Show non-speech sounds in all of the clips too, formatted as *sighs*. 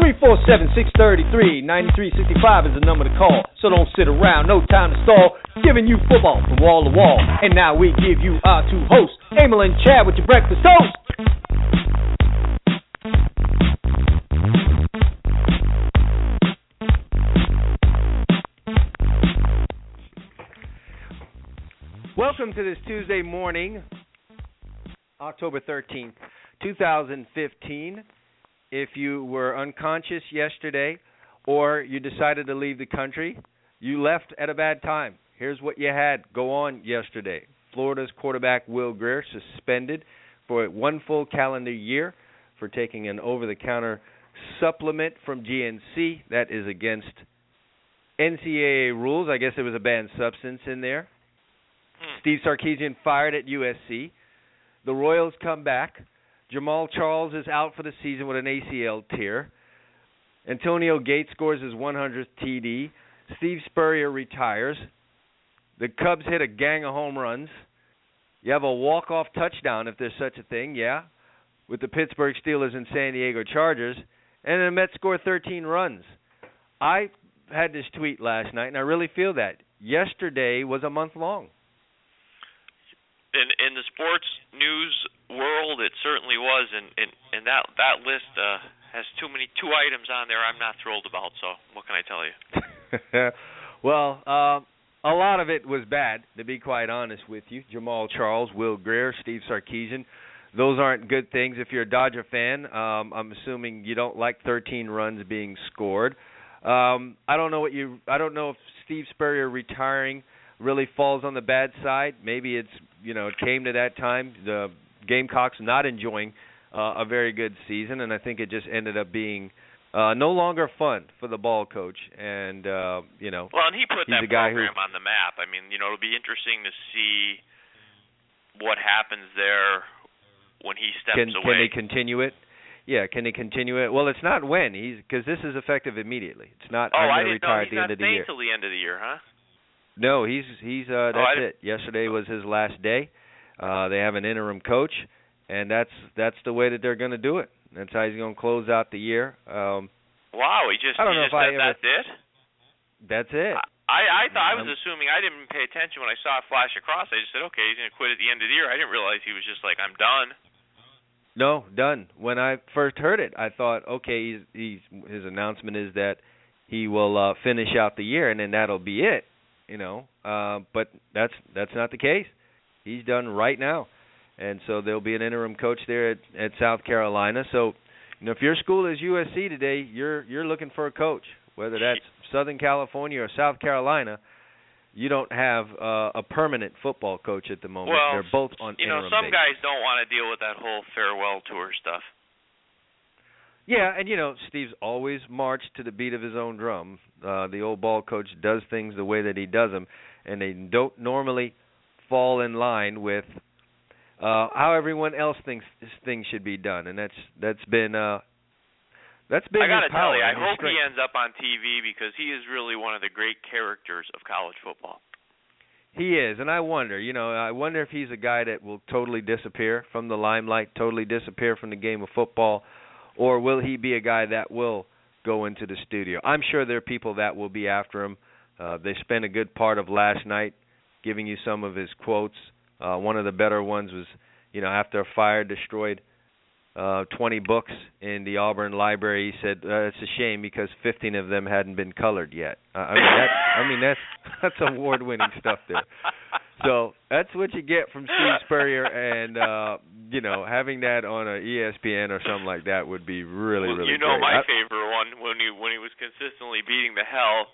347 633 9365 is the number to call. So don't sit around, no time to stall. Giving you football from wall to wall. And now we give you our two hosts, Emil and Chad, with your breakfast toast. Welcome to this Tuesday morning, October 13th, 2015. If you were unconscious yesterday or you decided to leave the country, you left at a bad time. Here's what you had go on yesterday. Florida's quarterback Will Grier suspended for one full calendar year for taking an over the counter supplement from GNC that is against NCAA rules. I guess there was a banned substance in there. Hmm. Steve Sarkisian fired at USC. The Royals come back. Jamaal Charles is out for the season with an ACL tear. Antonio Gates scores his 100th TD. Steve Spurrier retires. The Cubs hit a gang of home runs. You have a walk-off touchdown, if there's such a thing, yeah, with the Pittsburgh Steelers and San Diego Chargers. And the Mets score 13 runs. I had this tweet last night, and I really feel that. Yesterday was a month long in in the sports news world, it certainly was, and and, and that that list uh, has too many two items on there. I'm not thrilled about. So what can I tell you? *laughs* well, uh, a lot of it was bad, to be quite honest with you. Jamaal Charles, Will Grier, Steve Sarkisian. Those aren't good things. If you're a Dodger fan, um, I'm assuming you don't like 13 runs being scored. Um, I don't know what you. I don't know if Steve Spurrier retiring really falls on the bad side. Maybe it's you know it came to that time the Gamecocks not enjoying uh, a very good season, and I think it just ended up being uh, no longer fun for the ball coach. And uh, you know, well, and he put that program who, on the map. I mean, you know, it'll be interesting to see what happens there when he steps can, away. Can they continue it? Yeah, can they continue it? Well, it's not when he's because this is effective immediately. It's not. Oh, I'm I didn't retire know at the he's end not of the year. till the end of the year, huh? No, he's he's uh Oh, that's I- it. Yesterday was his last day. Uh they have an interim coach and that's that's the way that they're going to do it. That's how he's going to close out the year. Um Wow, he just I don't he know just if I said ever- that's it. that's it. I I thought I was Um, assuming I didn't pay attention when I saw it flash across. I just said, okay, he's gonna quit at the end of the year. I didn't realize he was just like, I'm done. No, done. When I first heard it, I thought, okay, he's, he's his announcement is that he will uh finish out the year and then that'll be it, you know. Uh but that's that's not the case. He's done right now. And so there'll be an interim coach there at at South Carolina. So, you know, if your school is USC today, you're you're looking for a coach, whether that's Southern California or South Carolina. You don't have uh, a permanent football coach at the moment. Well, They're both on You know, some guys don't want to deal with that whole farewell tour stuff. Yeah, and you know, Steve's always marched to the beat of his own drum. Uh the old ball coach does things the way that he does them, and they don't normally fall in line with uh how everyone else thinks this thing should be done, and that's that's been uh that's been I gotta tell you, I hope he ends up on TV because he is really one of the great characters of college football. He is, and I wonder, you know, I wonder if he's a guy that will totally disappear from the limelight, totally disappear from the game of football, or will he be a guy that will go into the studio? I'm sure there are people that will be after him. Uh, they spent a good part of last night giving you some of his quotes. Uh, one of the better ones was, you know, after a fire destroyed uh 20 books in the Auburn library. He said uh, it's a shame because 15 of them hadn't been colored yet. Uh, I mean that I mean that's *laughs* that's award-winning stuff there. So that's what you get from Steve Spurrier, and uh, you know having that on a ESPN or something like that would be really Well, really you know great. my I- favorite one when he when he was consistently beating the hell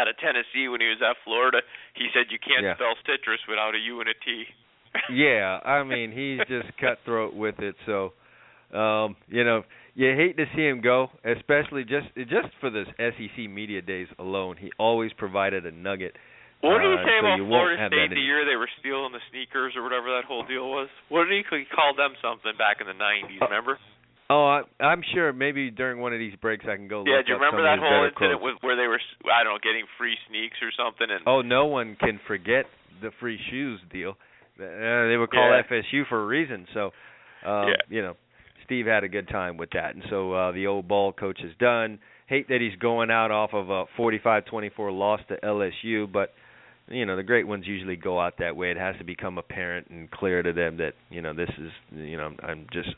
out of Tennessee when he was at Florida. He said you can't Yeah. spell citrus without a U and a T. yeah, I *laughs* mean he's just cutthroat with it. So, um, you know, you hate to see him go, especially just just for the SEC media days alone. He always provided a nugget. What did he uh, say so about Florida State the year they were stealing the sneakers or whatever that whole deal was? What did he, he called them something back in the '90s? Uh, Remember? Oh, I, I'm sure. Maybe during one of these breaks, I can go. yeah, look do you remember that whole incident with where they were I don't know getting free sneaks or something and Oh, no one can forget the free shoes deal. Uh, they would call Yeah. FSU for a reason. So, um, Yeah. you know, Steve had a good time with that, and so uh, the old ball coach is done. Hate that he's going out off of a 45-24 loss to LSU, but you know the great ones usually go out that way. It has to become apparent and clear to them that you know this is you know I'm just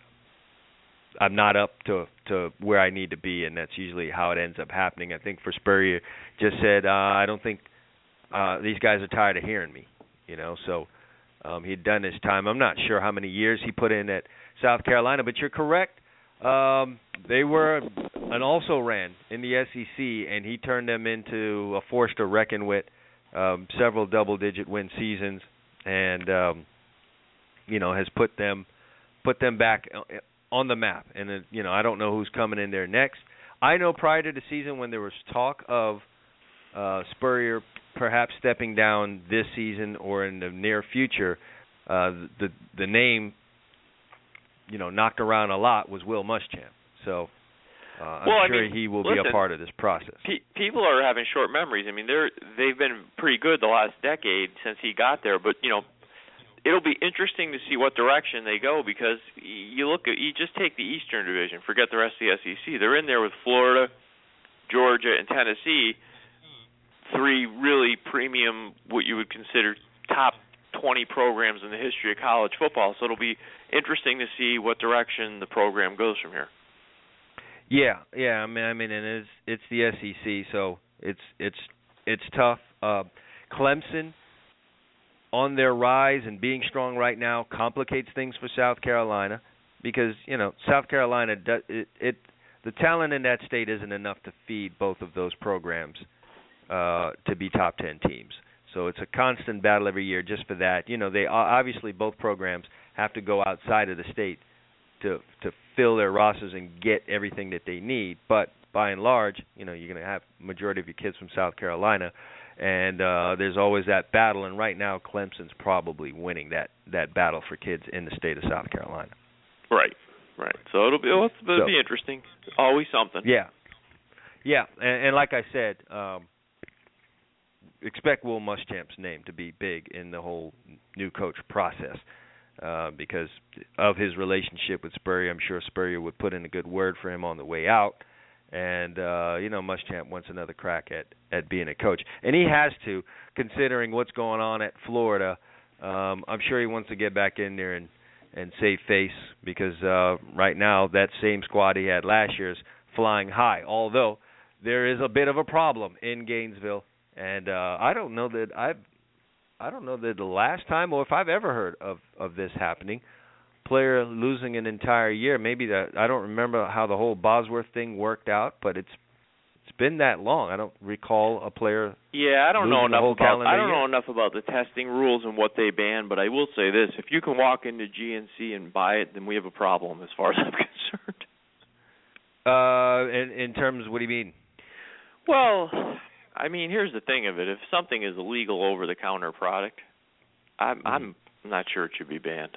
I'm not up to to where I need to be, and that's usually how it ends up happening. I think for Spurrier, just said uh, I don't think uh, these guys are tired of hearing me, you know. So um, he'd done his time. I'm not sure how many years he put in at South Carolina, but you're correct. Um, they were an also ran in the SEC, and he turned them into a force to reckon with. Um, several double-digit win seasons, and um, you know has put them put them back uh, on the map. And uh, you know I don't know who's coming in there next. I know prior to the season when there was talk of uh, Spurrier perhaps stepping down this season or in the near future, uh, the the name you know knocked around a lot was Will Muschamp. So uh, I'm Well, I sure mean, he will be a part of this process. Pe- people are having short memories. I mean, they're they've been pretty good the last decade since he got there, but you know, it'll be interesting to see what direction they go because you look at you just take the Eastern Division, forget the rest of the SEC. They're in there with Florida, Georgia, and Tennessee, three really premium what you would consider top 20 programs in the history of college football. So it'll be interesting to see what direction the program goes from here. Yeah, yeah. I mean, I mean, and it's it's the SEC, so it's it's it's tough. Uh, Clemson on their rise and being strong right now complicates things for South Carolina because you know South Carolina does it, it the talent in that state isn't enough to feed both of those programs uh, to be top ten teams. So it's a constant battle every year just for that. You know, they obviously both programs have to go outside of the state to to fill their rosters and get everything that they need. But by and large, you know, you're going to have majority of your kids from South Carolina, and uh, there's always that battle. And right now, Clemson's probably winning that that battle for kids in the state of South Carolina. Right, right. So it'll be it'll, it'll So- be interesting. Always something. Yeah, yeah, and, and like I said, um, expect Will Muschamp's name to be big in the whole new coach process. Uh, because of his relationship with Spurrier, I'm sure Spurrier would put in a good word for him on the way out. And uh, you know, Muschamp wants another crack at at being a coach, and he has to, considering what's going on at Florida. Um, I'm sure he wants to get back in there and and save face because uh, right now that same squad he had last year is flying high. Although there is a bit of a problem in Gainesville, and uh, I don't know that I've I don't know that the last time or if I've ever heard of of this happening. Player losing an entire year. Maybe that I don't remember how the whole Bosworth thing worked out, but it's it's been that long. I don't recall a player. Yeah, I don't know enough about I don't year. know enough about the testing rules and what they ban, but I will say this: if you can walk into GNC and buy it, then we have a problem as far as I'm *laughs* concerned. Uh, in in terms, what do you mean? Well, I mean, here's the thing of it: if something is a legal over-the-counter product, I'm Mhm. I'm not sure it should be banned.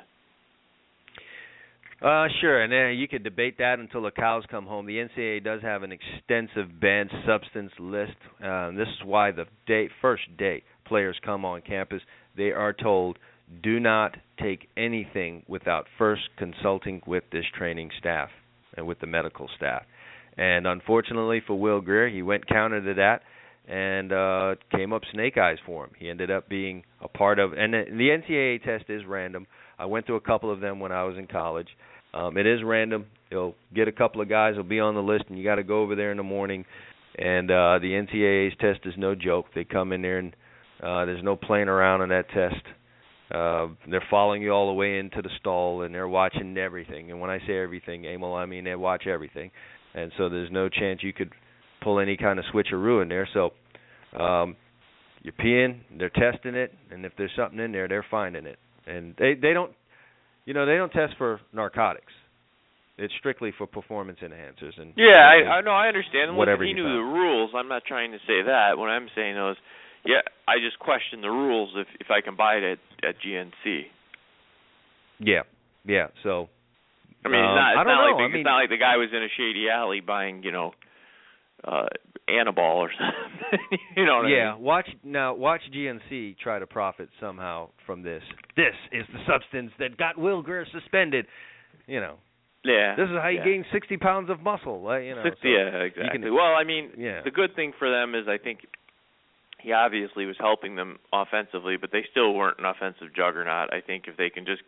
Uh, sure, and uh, you could debate that until the cows come home. The NCAA does have an extensive banned substance list. Um, this is why the day first day players come on campus, they are told do not take anything without first consulting with this training staff and with the medical staff. And unfortunately for Will Grier, he went counter to that and uh came up snake eyes for him. He ended up being a part of and the, the NCAA test is random. I went through a couple of them when I was in college. Um, it is random. You'll get a couple of guys will be on the list, and you got to go over there in the morning. And uh, the NCAA's test is no joke. They come in there, and uh, there's no playing around on that test. Uh, they're following you all the way into the stall, and they're watching everything. And when I say everything, Emil, I mean they watch everything. And so there's no chance you could pull any kind of switcheroo in there. So um, you're peeing, they're testing it, and if there's something in there, they're finding it. And they they don't you know they don't test for narcotics It's strictly for performance enhancers and Yeah, I, I know I understand. And Whatever Listen, he knew found. the rules. I'm not trying to say that. What I'm saying is, yeah, I just question the rules if if I can buy it at at GNC. yeah, yeah. So I mean, it's Um, not, it's I don't not know. like the, I mean- it's not like the guy was in a shady alley buying, you know, uh Annaball or *laughs* something. you know what yeah, I mean? watch now. Watch GNC try to profit somehow from this. This is the substance that got Will Grier suspended. You know, Yeah. this is how you yeah. gain 60 pounds of muscle. uh, You know, Six- so- yeah, exactly. can- well, I mean, yeah. the good thing for them is I think he obviously was helping them offensively, but they still weren't an offensive juggernaut. I think if they can just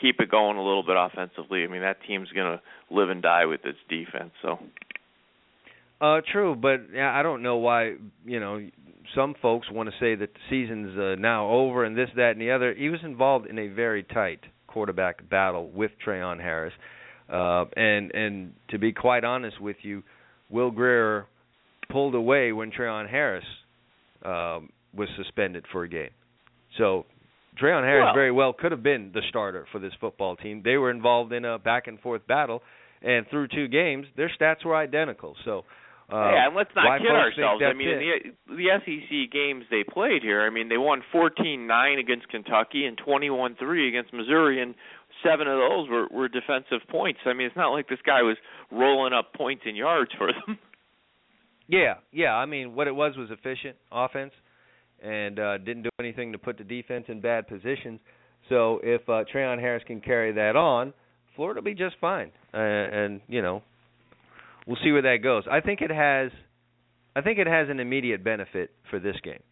keep it going a little bit offensively, I mean that team's going to live and die with its defense. So Uh, true, but yeah, I don't know why. You know, some folks want to say that the season's uh, now over and this, that, and the other. He was involved in a very tight quarterback battle with Treon Harris, uh, and and to be quite honest with you, Will Grier pulled away when Treon Harris um, was suspended for a game. So Treon Harris Well- very well could have been the starter for this football team. They were involved in a back and forth battle, and through two games, their stats were identical. So. Uh, yeah, and let's not kid ourselves. I mean, it. the the SEC games they played here, I mean, they won 14-9 against Kentucky and 21-3 against Missouri, and seven of those were were defensive points. I mean, it's not like this guy was rolling up points and yards for them. *laughs* Yeah, yeah. I mean, what it was was efficient offense, and uh, didn't do anything to put the defense in bad positions. So if uh, Treon Harris can carry that on, Florida will be just fine. Uh, and you know, we'll see where that goes. I think it has, I think it has an immediate benefit for this game.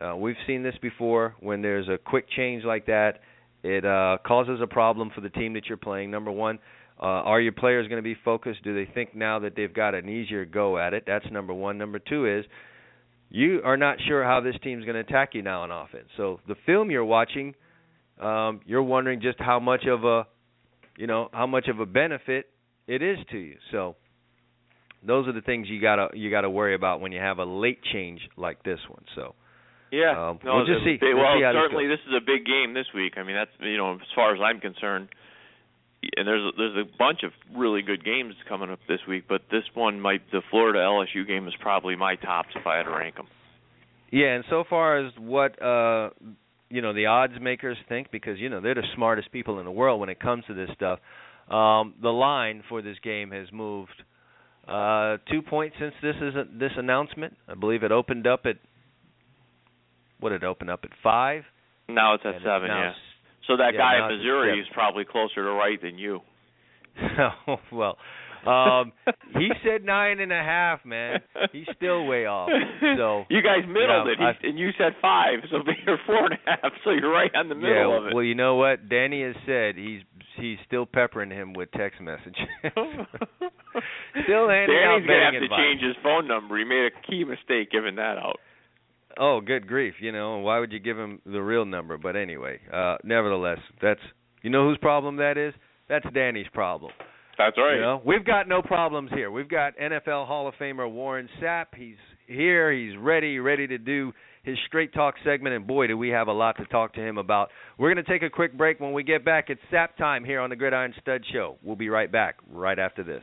Uh, we've seen this before when there's a quick change like that. It uh, causes a problem for the team that you're playing. Number one, uh, are your players going to be focused? Do they think now that they've got an easier go at it? That's number one. Number two is you are not sure how this team's going to attack you now on offense. So the film you're watching, um, you're wondering just how much of a, you know, how much of a benefit it is to you. So those are the things you gotta you gotta worry about when you have a late change like this one. So Yeah. Um, no, we'll just see. We'll well, see how this certainly this is a big game this week. I mean, that's you know, as far as I'm concerned, and there's a, there's a bunch of really good games coming up this week, but this one might the Florida LSU game is probably my tops if I had to rank them. Yeah, and so far as what uh you know the odds makers think, because you know they're the smartest people in the world when it comes to this stuff. Um, the line for this game has moved uh, two points since this is a, this announcement. I believe it opened up at what did it open up at five? Now it's at and seven, yeah. So that yeah, guy in Missouri is probably closer to right than you. *laughs* oh, well, um, he said nine and a half, man. He's still way off. So you guys middled it, I- and you said five, so *laughs* you're four and a half. So you're right on the middle yeah, of it. well, you know what? Danny has said he's he's still peppering him with text messages. *laughs* still handing out Danny's gonna have to advice. change his phone number. He made a key mistake giving that out. Oh, good grief! You know why would you give him the real number? But anyway, uh, nevertheless, that's you know whose problem that is. That's Danny's problem. That's right. You know, we've got no problems here. We've got NFL Hall of Famer Warren Sapp. He's here. He's ready, ready to do his straight talk segment. And boy, do we have a lot to talk to him about. We're going to take a quick break. When we get back, it's Sapp time here on the Gridiron Stud Show. We'll be right back right after this.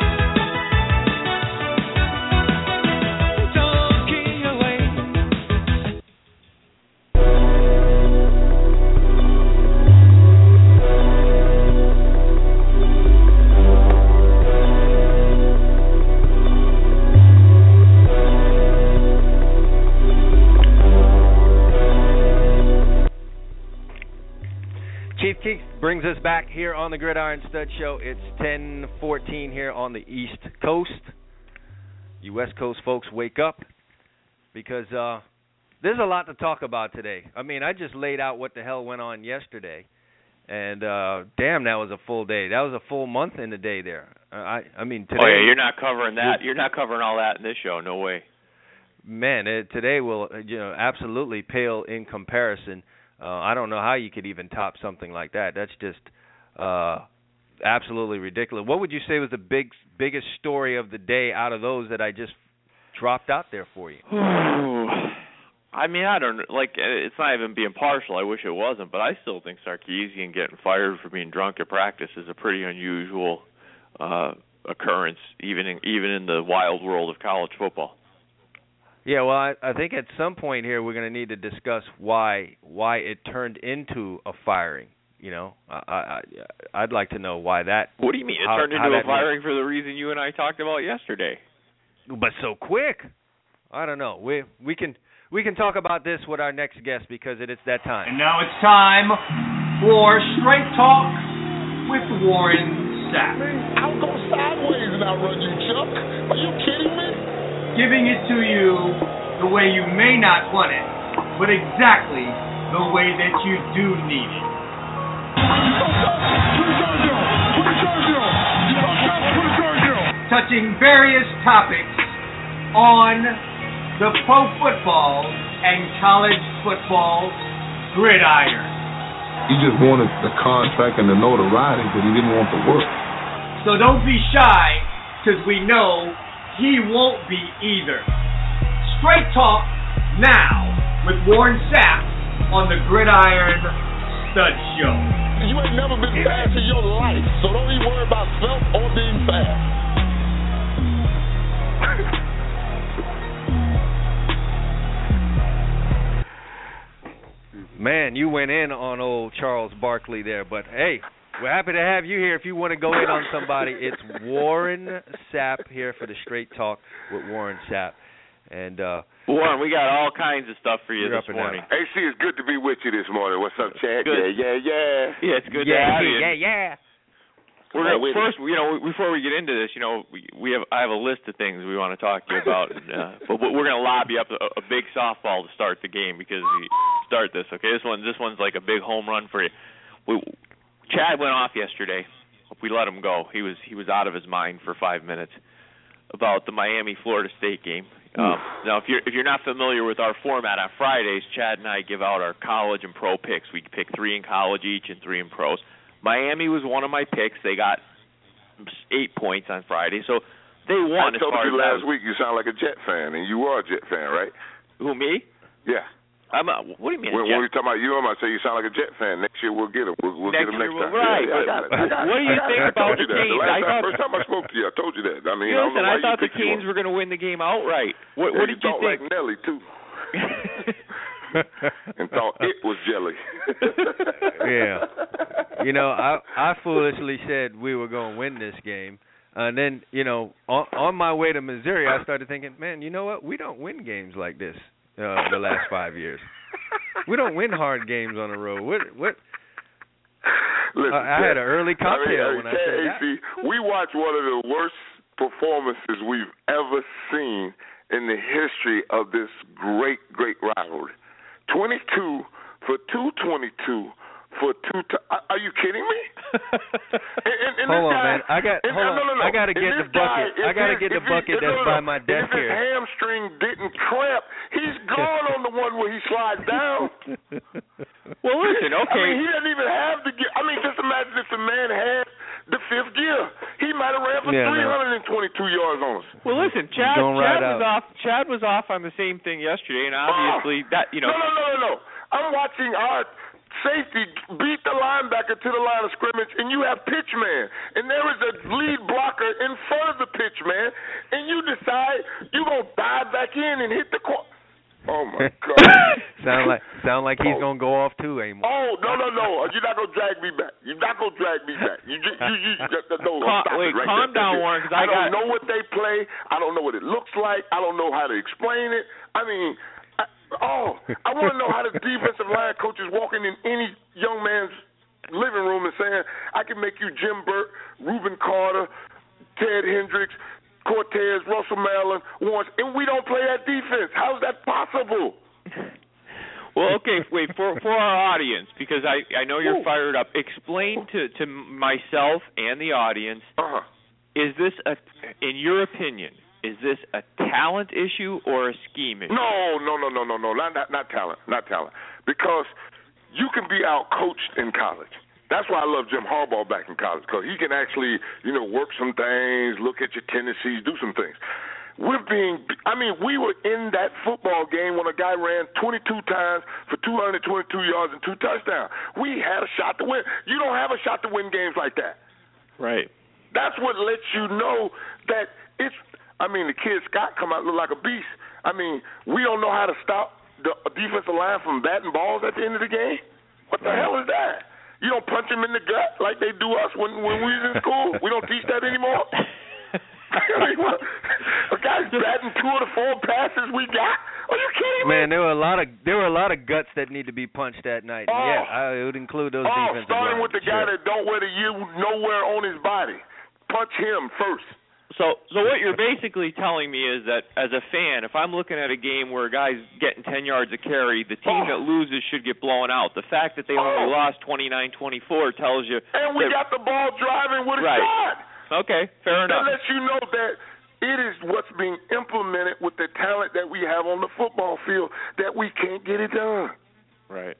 Brings us back here on the Gridiron Stud Show. It's 10:14 here on the East Coast. You West Coast folks, wake up because uh, there's a lot to talk about today. I mean, I just laid out what the hell went on yesterday, and uh, damn, that was a full day. That was a full month in the day there. I I mean today. Oh yeah, you're not covering that. You're not covering all that in this show. No way. Man, it, today will you know absolutely pale in comparison. Uh, I don't know how you could even top something like that. That's just uh, absolutely ridiculous. What would you say was the big biggest story of the day out of those that I just dropped out there for you? *sighs* I mean, I don't like. It's not even being partial. I wish it wasn't, but I still think Sarkisian getting fired for being drunk at practice is a pretty unusual uh occurrence, even in even in the wild world of college football. Yeah, well, I, I think at some point here we're going to need to discuss why why it turned into a firing. You know, I, I I'd like to know why that. What do you mean? It how, turned into a that firing for the reason you and I talked about yesterday. but so quick. I don't know. We we can we can talk about this with our next guest because it is that time. And now it's time for Straight Talk with Warren Sapp. I'll go sideways and outrun you, Chuck. Are you kidding me? Giving it to you the way you may not want it, but exactly the way that you do need it. Touching various topics on the pro football and college football gridiron. He just wanted the contract and the notoriety, but he didn't want the work. So don't be shy, because we know he won't be either. Straight talk now with Warren Sapp on the Gridiron Stud Show. You ain't never been fast in your life, so don't even worry about self or being fast. Man, you went in on old Charles Barkley there, but hey, we're happy to have you here. If you want to go in on somebody, it's Warren Sapp here for the Straight Talk with Warren Sapp. And uh Warren, we got all kinds of stuff for you this morning. out. AC, it's good to be with you this morning. What's up, Chad? Good. Yeah, yeah, yeah. Yeah, it's good yeah, to have you. yeah, yeah. We're gonna, wait first, you know, before we get into this, you know, we, we have I have a list of things we want to talk to you about, and, uh, *laughs* but we're gonna lobby up a, a big softball to start the game because we start this. Okay, this one this one's like a big home run for you. We, Chad went off yesterday. We let him go. He was he was out of his mind for five minutes about the Miami Florida State game. Um, now, if you're if you're not familiar with our format on Fridays, Chad and I give out our college and pro picks. We pick three in college each and three in pros. Miami was one of my picks. They got eight points on Friday, so they won I told you as last was- week you sound like a Jet fan, and you are a Jet fan, right? Who me? Yeah. I'm a, what do you mean? When, Jeff? when we talking about you, I'm gonna say you sound like a Jet fan. Next year we'll get him. We'll, we'll Next get him next we'll- time. right, Yeah, I but. I got it. what do you I got think it. I about told you the that. Canes? The last I time, thought- first time I spoke to you, I told you that. I mean, I don't Listen, know I thought the think you Canes were going to win the game outright. What, Yeah, what you did you talk think? like Nelly too, *laughs* and thought it was jelly. *laughs* yeah. You know, I I foolishly said we were going to win this game. And then, you know, on, on my way to Missouri, I started thinking, man, you know what? We don't win games like this uh, the last five years. We don't win hard games on the road. What? What? Listen, I- had an early cocktail I mean, when I said that. AC, we watched one of the worst performances we've ever seen in the history of this great, great rivalry. 22 for 222 for two. T- are are you kidding me? *laughs* And, and, and Hold on, guy, man. I got- and- hold on. no, no, no. I gotta get the bucket. guy, I gotta his- get the if he- bucket that's no, by my And desk if his hamstring didn't cramp, he's *laughs* gone on the one where he slides down. *laughs* well, listen, okay. I okay. mean, he doesn't even have the gear. I mean, just imagine if the man had the fifth gear. He might have ran for Yeah, no. 322 yards on us. well, listen, Chad, going right Chad was out. off. Chad was off on the same thing yesterday, and oh. obviously that you know. No, no, no, no, no. I'm watching our safety beat the linebacker to the line of scrimmage, and you have pitch man, and there is a lead blocker in front of the pitch man, and you decide you're gonna dive back in and hit the cor Oh my *laughs* God! sound like sound like he's Oh. gonna go off too, Amos. Oh no no no! You're not gonna drag me back. You're not gonna drag me back. You just you you, you no Calm- stop wait, it right calm there. down, That's it. Warren, 'cause I don't got- know what they play. I don't know what it looks like. I don't know how to explain it. I mean, I, oh, I want to know how the defensive line coach is walking in any young man's living room and saying I can make you Jim Burt, Rubin Carter, Ted Hendricks, Cortez, Russell Maryland, once, and we don't play that defense. How's that possible? *laughs* Well, okay, wait for for our audience because I I know you're fired up. Explain to to myself and the audience: Uh-huh. Is this a, in your opinion, is this a talent issue or a scheme issue? No, no, no, no, no, no, not not, not talent, not talent, because you can be out coached in college. That's why I love Jim Harbaugh back in college because he can actually, you know, work some things, look at your tendencies, do some things. We're being, I mean, we were in that football game when a guy ran 22 times for 222 yards and two touchdowns. We had a shot to win. You don't have a shot to win games like that. Right. That's what lets you know that it's. I mean, the kid Scott come out look like a beast. I mean, we don't know how to stop the defensive line from batting balls at the end of the game. What the hell is that? You don't punch him in the gut like they do us when when we was in school. We don't teach that anymore. I mean, what? A guy's batting two of the four passes we got. Are you kidding me? Man, there were a lot of there were a lot of guts that need to be punched that night. Oh. yeah, I, it would include those oh, defensive starting linemen, with the guy sure. that don't wear the U nowhere on his body. Punch him first. So, so what you're basically telling me is that as a fan, if I'm looking at a game where a guy's getting 10 yards a carry, the team that loses should get blown out. The fact that they only Oh. lost 29-24 tells you. And we that- got the ball driving with a Right. shot. Okay, fair That enough. lets you know that it is what's being implemented with the talent that we have on the football field that we can't get it done. Right.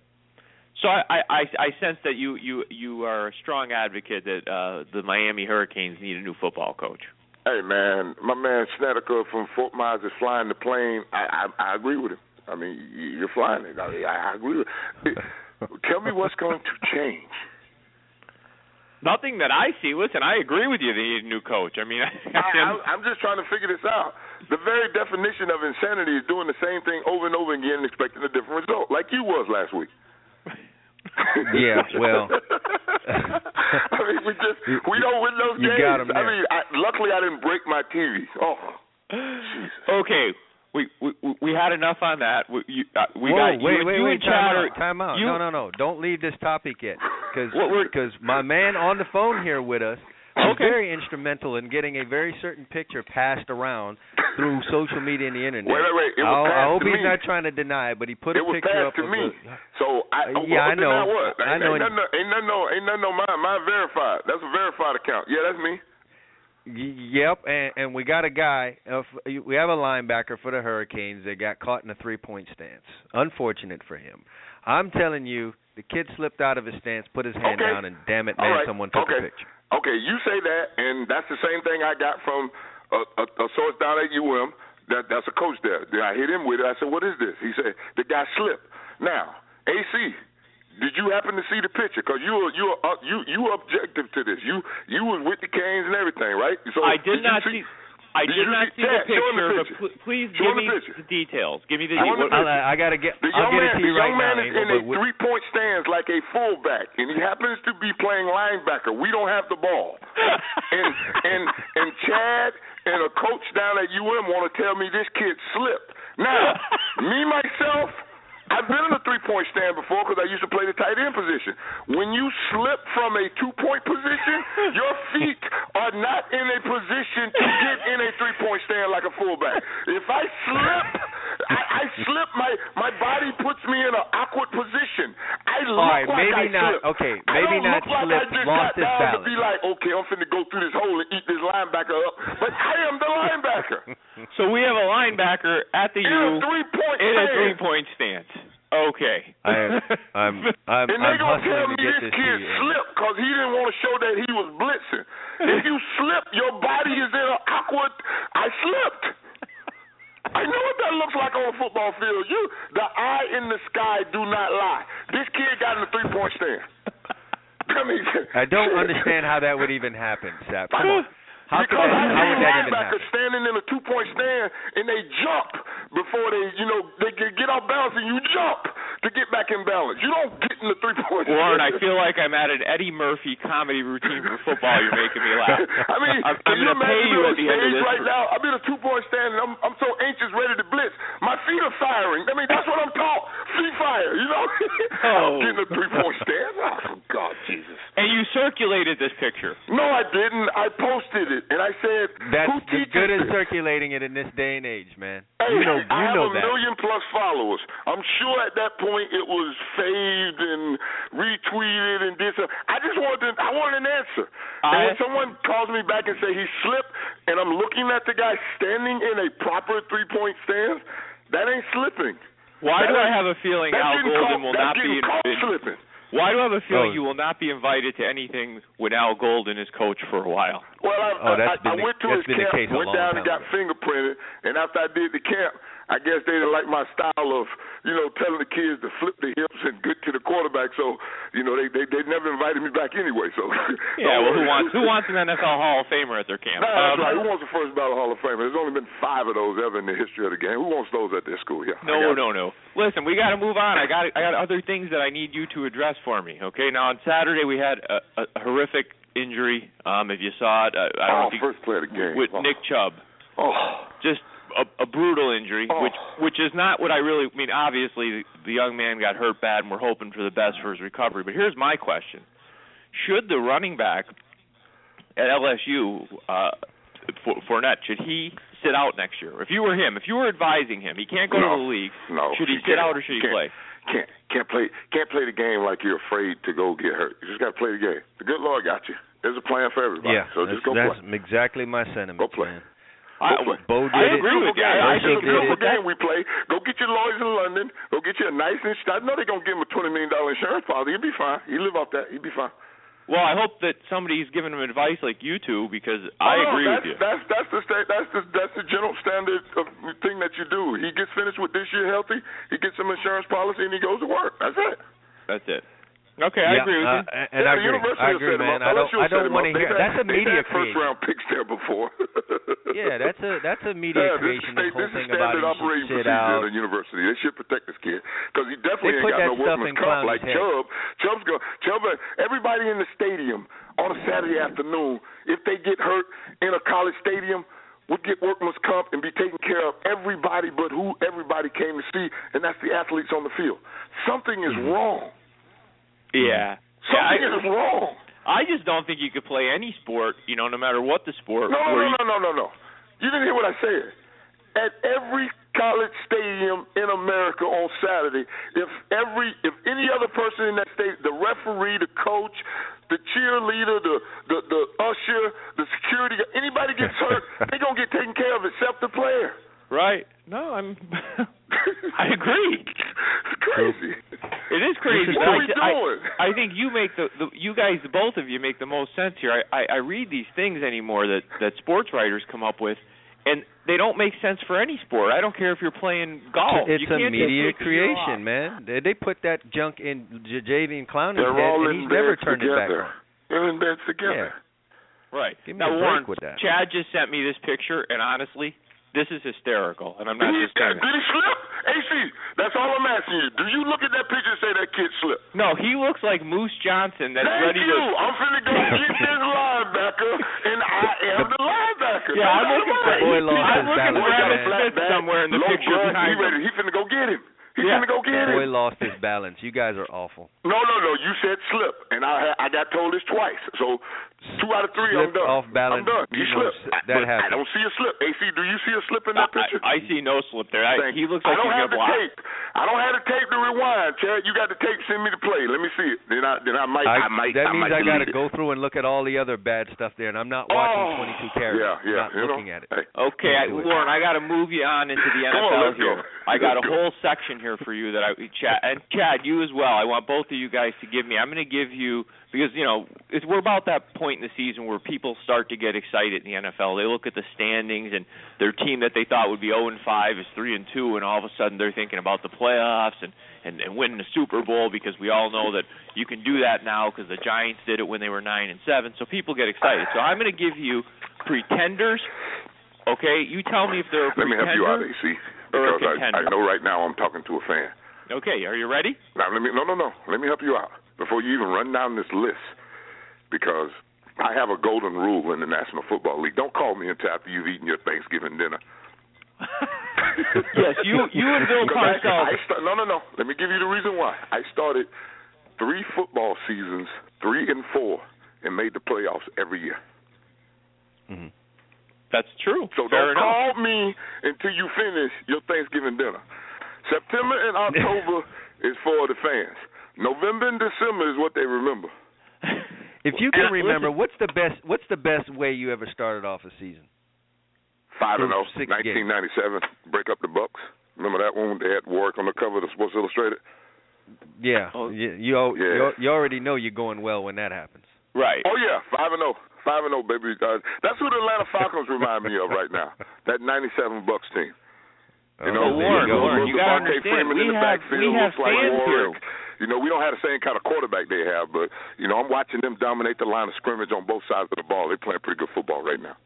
So I, I, I I sense that you, you, you are a strong advocate that uh, the Miami Hurricanes need a new football coach. Hey man, my man Snedeker from Fort Myers is flying the plane. I I, I agree with him. I mean, y- you're flying it. I, mean, I I agree with. *laughs* Tell me what's going to change. Nothing that I see. Listen, I agree with you. They need a new coach. I mean, *laughs* I, I, I'm just trying to figure this out. The very definition of insanity is doing the same thing over and over again, and expecting a different result, like you was last week. Yeah, well. *laughs* *laughs* I mean, we just we don't win those You games. got 'em I there. mean, I, luckily I didn't break my TV. Oh, Jesus. okay. We, we we had enough on that. We, you, uh, we Whoa, got wait, you, wait, you wait, and time Chatter. out, time out. You, no, no, no. Don't leave this topic yet, because *laughs* What we're- my man on the phone here with us was Okay. very instrumental in getting a very certain picture passed around through social media and the internet. Wait, wait, wait. It was I, I hope he's me. not trying to deny it, but he put it a was picture up passed to me. the- So I, Uh, yeah, I know. what? I know. Ain't nothing, ain't nothing, no, ain't nothing, no mine. Mine verified. That's a verified account. Yeah, that's me. Yep, and and we got a guy. Uh, we have a linebacker for the Hurricanes that got caught in a three-point stance. Unfortunate for him. I'm telling you, the kid slipped out of his stance, put his hand Okay. down, and damn it, man, right. someone took okay. a picture. Okay, you say that, and that's the same thing I got from a, a, a source down at UM. That that's a coach there. I hit him with it. I said, "What is this?" He said, "The guy slipped." Now, AC, did you happen to see the picture? Because you were you were uh, you you objective to this. You you was with the Canes and everything, right? So I did you not see. see. I Did did not see- see the Chad, show him the picture, but pl- please Show give me the the details. Give me the. details. him the what- picture. I'll, I gotta get. The I'll young get man, it to you the young man is in but a three-point stance like a fullback, and he happens to be playing linebacker. We don't have the ball, *laughs* and and and Chad and a coach down at UM want to tell me this kid slipped. Now, me myself. I've been in a three-point stand before because I used to play the tight end position. When you slip from a two-point position, *laughs* your feet are not in a position to get in a three-point stand like a fullback. If I slip, I, I slip. My my body puts me in an awkward position. I look All right, like maybe I not- slipped. okay, I maybe don't not look like I just lost got his down to balance. be like, okay, I'm finna go through this hole and eat this linebacker up, but I am the linebacker *laughs* So we have a linebacker at the in U a three-point in a three-point stance. Okay. I am. I'm. *laughs* I'm. And they I'm gonna tell me this this kid slipped because he didn't want to show that he was blitzing. if you *laughs* slip, your body is in an awkward. I slipped. I know what that looks like on a football field. You, the eye in the sky, do not lie. This kid got in a three point stand. *laughs* I mean, I don't understand how that would even happen, Sapp. Come on. How, because that, I how would that even happen? standing in a two point stand and they jump before they, you know, they get off balance and you jump to get back in balance. You don't get in the three point stand. Warren, I feel like I'm at an Eddie Murphy comedy routine for football. You're making me laugh. *laughs* I mean, I'm, can I'm you going to imagine pay you on at the end of stage this. right now? I'm in a two point stand and I'm I'm so anxious, ready to blitz. My feet are firing. I mean, that's what I'm taught. Feet fire. You know, *laughs* Oh. I'm getting a three point stand. Oh God, Jesus. And you circulated this picture. No, I didn't. I posted it, and I said, That's "Who as teaches good as this?" circulating it in this day and age, man. Hey, You know, I you have know a that. million plus followers. I'm sure at that point it was saved and retweeted and this. I just wanted, I wanted an answer. and I- when someone calls me back and say he slipped, and I'm looking at the guy standing in a proper three point stance, that ain't slipping. Why That do I have a feeling Al Golden caught, will that's not be getting caught in, slipping. Why do I have a feeling Oh. you will not be invited to anything with Al Golden as coach for a while? Well, I, Oh, that's I, I went to that's his camp, went down and got ago. fingerprinted, and after I did the camp, I guess they didn't like my style of, you know, telling the kids to flip the hips and get to the quarterback. So, you know, they they, they never invited me back anyway. So, Yeah, well, who wants who wants an *laughs* NFL Hall of Famer at their camp? Nah, that's Um, right. Who wants the first ballot Hall of Famer? There's only been five of those ever in the history of the game. Who wants those at their school? Yeah. No, no, no. Listen, we got to move on. I got I got other things that I need you to address for me. Okay. Now on Saturday we had a, a, horrific injury. Um, if you saw it, uh, I don't know Oh, if you, first play of the game. with oh. Nick Chubb. Oh. Just a, a brutal injury, Oh. which which is not what I really I mean. Obviously, the, the young man got hurt bad, and we're hoping for the best for his recovery. But here's my question: Should the running back at LSU, uh, for, Fournette, should he sit out next year? If you were him, if you were advising him, he can't go No. to the league. No. Should he you sit out or should he Can't. play? Can't can't play can't play the game like you're afraid to go get hurt. You just got to play the game. The good Lord got you. There's a plan for everybody. Yeah, so that's, just go that's play. exactly my sentiment. Go play. Man. I, Go play. Bo did I it. agree with you. Game. I, I It's a agree beautiful with that. game we play. Go get your lawyers in London. Go get you a nice insurance. I know they're gonna give him a twenty million dollar insurance policy. He'll be fine. He live off that. He'll be fine. Well, I hope that somebody's giving him advice like you two because I Oh, agree that's, with you. That's that's the sta- that's the that's the general standard of thing that you do. He gets finished with this year healthy. He gets some insurance policy and he goes to work. That's it. That's it. Okay, I agree with uh, you. and yeah, I the agree. I agree, man. I don't. I don't want to hear. That's a media had first creation. round picks there before. *laughs* Yeah, that's a that's a media yeah, creation. This, This is whole this thing is about standard operating procedure out. at a university. They should protect this kid because he definitely They ain't got no workman's comp like head. Chubb. Chubb's go. Chubb. Everybody in the stadium on a Saturday afternoon, if they get hurt in a college stadium, would get workman's comp and be taken care of. Everybody but who everybody came to see, and that's the athletes on the field. Something is Mm-hmm. wrong. Yeah. Yeah, Something I, is wrong. I just don't think you could play any sport, you know, no matter what the sport. No, no, no, you- no, no, no, no. You didn't hear what I said. At every college stadium in America on Saturday, if every if any other person in that state, the referee, the coach, the cheerleader, the the, the usher, the security, anybody gets hurt, *laughs* they're gonna get taken care of except the player. Right. No, I'm. *laughs* I agree. It's crazy. It is crazy. What are we I- doing? I think you make the, the you guys both of you make the most sense here. I, I I read these things anymore that that sports writers come up with, and they don't make sense for any sport. I don't care if you're playing golf. It's you a can't media just take a year off. creation, man. They, they put that junk in J- Jadeveon Clowney's They're head, all and in he's never bed turned it back on. They're in bed together. Right. Give me now, a break Warren, with that. Chad just sent me this picture, and honestly, this is hysterical. And I'm not Did just saying. did he slip? AC, that's all I'm asking you. Do you look at that picture and say that kid slipped? No, he looks like Moose Johnston that's Thank ready you. to. I'm finna go *laughs* get this linebacker, and I am the linebacker. Yeah, I'm That's looking all for- Boy lost I'm his looking balance, for man. Evan Smith somewhere in the Low picture blood, behind he him. He finna go get him. He's Yeah. finna go get him. Boy him. lost his balance. You guys are awful. No, no, no. You said slip, and I I got told this twice. So two out of three, I'm done. off balance, I'm done. He you know, slipped. s- that but I don't see a slip. AC, do you see a slip in that picture? I, I see no slip there. I, Thank he you. looks like I don't he's have gonna the block. tape. I don't have the tape to rewind, Chad. You got the tape. Send me the play. Let me see it. Then I then I might I, might that I means might I got to go through and look at all the other bad stuff there, and I'm not Oh, watching 22 carries. Yeah, yeah. I'm not you know, looking at it. Hey. Okay, I, it. Lauren, I got to move you on into the *laughs* NFL on, here. go. I got a whole section here for you that I Chad and Chad, you as well. I want both of you guys to give me. I'm going to give you because you know it's, we're about that point in the season where people start to get excited in the NFL. They look at the standings and their team that they thought would be 0 and 5 is 3 and 2, and all of a sudden they're thinking about the playoffs and and, and winning the Super Bowl because we all know that you can do that now because the Giants did it when they were 9 and 7. So people get excited. So I'm going to give you pretenders. Okay, you tell me if they're a Let me help you out, AC, because I, I know right now I'm talking to a fan. Okay, are you ready? Now let me no no no. Let me help you out before you even run down this list, because I have a golden rule in the National Football League. Don't call me until after you've eaten your Thanksgiving dinner. Yes, you you and Bill *laughs* Parcells. I sta- no, no, no. Let me give you the reason why. I started three football seasons, three and four, and made the playoffs every year. hmm That's true. So Fair don't enough. call me until you finish your Thanksgiving dinner. September and *laughs* October is for the fans. November and December is what they remember. If you can I- remember, listen- what's the best what's the best way you ever started off a season? Five and Through zero, six nineteen ninety seven. Break up the Bucks. Remember that one? They had Warrick on the cover of the Sports Illustrated. Yeah, Oh. you you, Yeah. you you already know you're going well when that happens. Right. Oh yeah, five and zero, five and zero, baby. Uh, that's who the Atlanta Falcons remind me of right now. *laughs* That ninety seven Bucks team. You know, Oh, there Warren, you go. Warren, you gotta understand, Freeman we in the have- backfield we have looks like fans here. You know, we don't have the same kind of quarterback they have, but you know, I'm watching them dominate the line of scrimmage on both sides of the ball. They're playing pretty good football right now.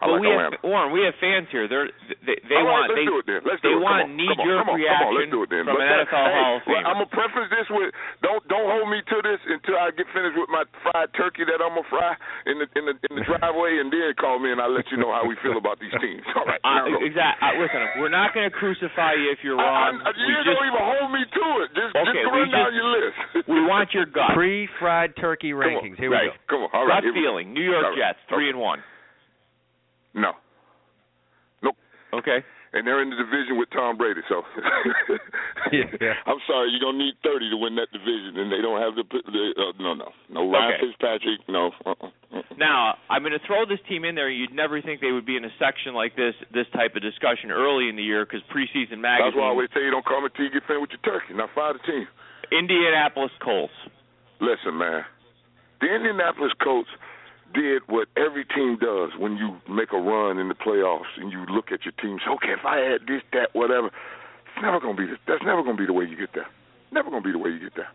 I but like we Atlanta. have Warren, we have fans here. They're they, they All right, want let's they, do it then. Let's they want come on, knee come on, jerk come on, reaction on, let's do it then. from But an that- NFL hey, Hall of well, I'm gonna preface this with don't don't hold me to this until I get finished with my fried turkey that I'm gonna fry in the in the in the driveway, and then call me and I'll let you know how we feel about these teams. All right, Uh, exactly. Uh, listen, we're not going to crucify you if you're wrong. I, I, we you just don't even hold me to it. Just Okay, just run down your list. *laughs* we want your gut. Pre-fried turkey Come on, rankings. Here right. we go. Come on, all right. gut here feeling. New York Jets three and one. No, Nope. Okay. and they're in the division with Tom Brady. So, *laughs* Yeah. *laughs* I'm sorry, you're gonna need 30 to win that division, and they don't have the, the uh, no, no, no Ryan Okay. Fitzpatrick, no. Uh-uh, uh-uh. Now I'm going to throw this team in there. You'd never think they would be in a section like this, this type of discussion early in the year because preseason magazine. That's why I always tell you don't come until you get finished with your turkey. Now fire the team. Indianapolis Colts. Listen, man, the Indianapolis Colts did what every team does when you make a run in the playoffs and you look at your team. Say, okay, if I had this, that, whatever, it's never gonna be. this. that's never gonna be the way you get there. Never gonna be the way you get there.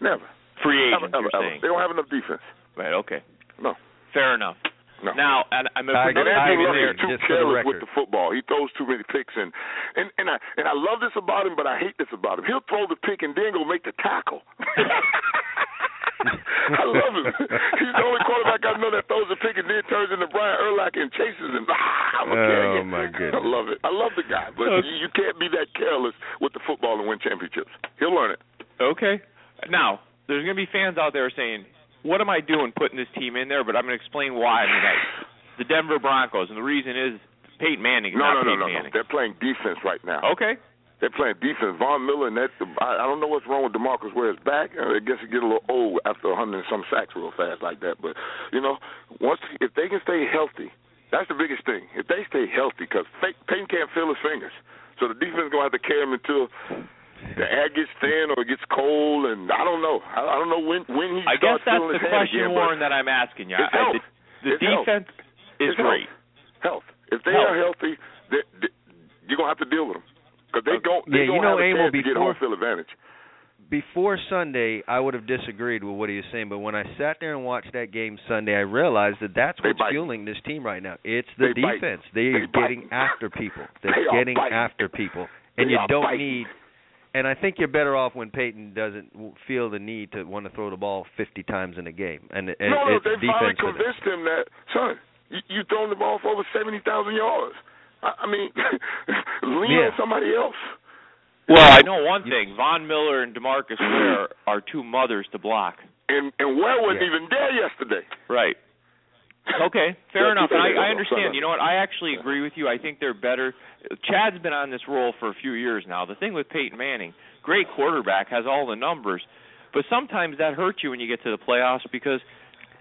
Never. Free agents, ever, you're ever. They don't have enough defense. Right. Okay. No. Fair enough. No. Now, and I'm a I- And I Andrew agree Luck there, is too just the careless with the football. He throws too many picks, and and and I and I love this about him, but I hate this about him. He'll throw the pick and then go make the tackle. *laughs* *laughs* I love him. He's the only quarterback I know that throws a pick and then turns into Brian Urlacher and chases him. Ah, I'm a Oh, my goodness. I love it. I love the guy, but you, you can't be that careless with the football and win championships. He'll learn it. Okay. Now, there's going to be fans out there saying, "What am I doing putting this team in there?" But I'm going to explain why. I, the Denver Broncos, and the reason is Peyton Manning. is No, no, no, Peyton no, no. Manning. They're playing defense right now. Okay. They're playing defense. Von Miller and that. I, I don't know what's wrong with Demarcus Ware's back. I guess he get a little old after hundred and some sacks real fast like that. But you know, once if they can stay healthy, that's the biggest thing. If they stay healthy, because Peyton can't feel his fingers, so the defense is gonna have to carry him until the air gets thin or it gets cold, and I don't know. I, I don't know when when he I guess that's the question, again, Warren, that I'm asking you. It's I- health. the the It's health. defense is it's great. Health. If they Health. are healthy, they, they, you're gonna have to deal with them because they uh, don't. They Yeah, don't you know, have a Emil, chance to get before- home field advantage. Before Sunday, I would have disagreed with what he was saying, but when I sat there and watched that game Sunday, I realized that that's what's fueling this team right now. It's the They defense. They are They getting after people. *laughs* They're They getting biting. after people, *laughs* and They you don't biting. need. And I think you're better off when Peyton doesn't w- feel the need to want to throw the ball 50 times in a game, and, and no, no, it's they finally defense. for them. convinced him that, son, you, you thrown the ball for over seventy thousand yards. I, I mean, *laughs* lean Yeah. on somebody else. Well, I know one thing: Von Miller and Demarcus Ware *clears throat* are two mothers to block. And and Ware wasn't Yeah. even there yesterday. Right. Okay, *laughs* fair enough. And. I, I understand. You know what? I actually agree with you. I think they're better. Chad's been on this role for a few years now. The thing with Peyton Manning, great quarterback, has all the numbers, but sometimes that hurts you when you get to the playoffs because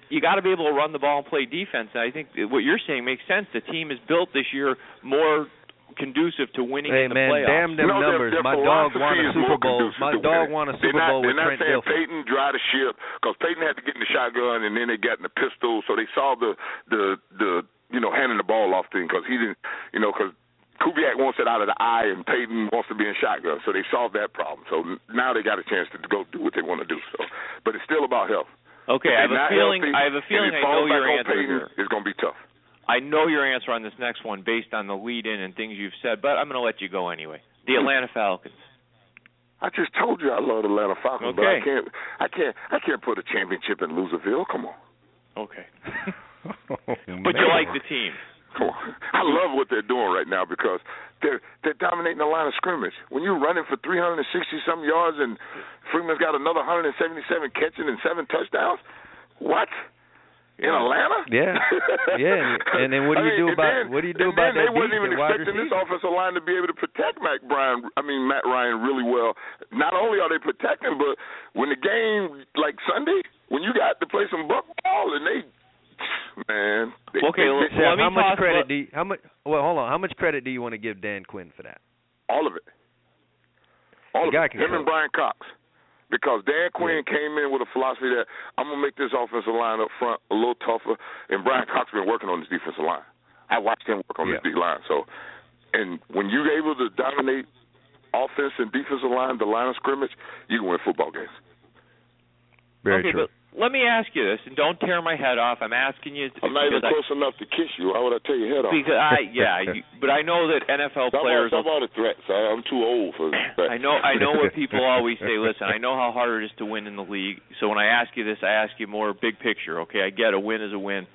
you got to be able to run the ball and play defense. And I think what you're saying makes sense. The team is built this year more conducive to winning Hey in the man, playoffs. damn them no, their- numbers. their My dog won philosophy a is Super more Bowl. conducive My to dog won a They're Super not, Bowl with They're not Trent saying Dilfer. Peyton dry the ship because Peyton had to get in the shotgun and then they got in the pistol, so they saw the the the you know handing the ball off thing because he didn't you know because. Kubiak wants it out of the eye, and Peyton wants to be in shotgun. So they solved that problem. So now they got a chance to go do what they want to do. So, but it's still about health. Okay, I have they're a feeling. healthy, I have a feeling it I know your back on answer Peyton, here. It's going to be tough. I know your answer on this next one based on the lead in and things you've said, but I'm going to let you go anyway. The Atlanta Falcons. I just told you I love the Atlanta Falcons, but I can't, I can't, I can't put a championship in Loserville. Come on, Okay. Oh, *laughs* But you like the team. Come on. I love what they're doing right now because they're they're dominating the line of scrimmage. When you're running for 360 some yards and Freeman's got another 177 catching and seven touchdowns, what? In Atlanta? Yeah, yeah. And, then what do *laughs* you I do mean, about then, what do you do about that they wasn't even expecting this offensive line to be able to protect Matt Bryan. I mean Matt Ryan really well. Not only are they protecting, but when the game like Sunday, when you got to play some buck ball and they, man. Okay, they, let- they- Sam, how much credit let- do you, how much? Well, hold on. How much credit do you want to give Dan Quinn for that? all of it. All The of guy it. Him and. Bryan Cox. Because Dan Quinn came in with a philosophy that I'm gonna make this offensive line up front a little tougher, and Bryan Cox been working on this defensive line. I watched him work on Yeah. this D line. So, and when you're able to dominate offense and defensive line, the line of scrimmage, you can win football games. Very okay, true. but let me ask you this, and don't tear my head off. I'm asking you. I'm not even because I- close enough to kiss you. How would I tell your head off? Because I, yeah, you, but I know that NFL Stop all, players. stop all the threats. I, I'm too old for *laughs* threats. I know I know what people always say. Listen, I know how hard it is to win in the league. So when I ask you this, I ask you more big picture. Okay, I get a win is a win.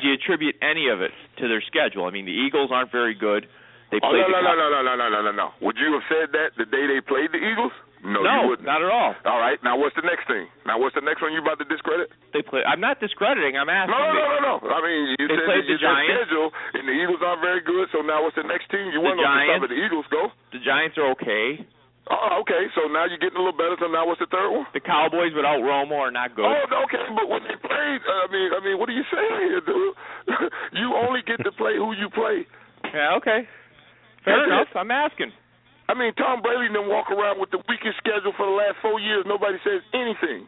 Do you attribute any of it to their schedule? I mean, the Eagles aren't very good. They Oh, played no, the no, no, no, no, no, no, no, no. Would you have said that the day they played the Eagles? No, no, not at all. All right. Now, what's the next thing? Now, what's the next one you about to discredit? They play. I'm not discrediting. I'm asking. no, you. no, no, no. I mean, you They said played the Giants. schedule and the Eagles aren't very good. So now, what's the next team? You The weren't on the Giants. of the Eagles go. The Giants are okay. Oh, okay. So now you're getting a little better. So now, what's the third one? The Cowboys without Romo are not good. Oh, okay. But when they played, uh, I mean, I mean, what are you saying here, dude? *laughs* you only get to play who you play. Yeah, okay. Fair That's enough. it. I'm asking. I mean, Tom Brady didn't walk around with the weakest schedule for the last four years. Nobody says anything.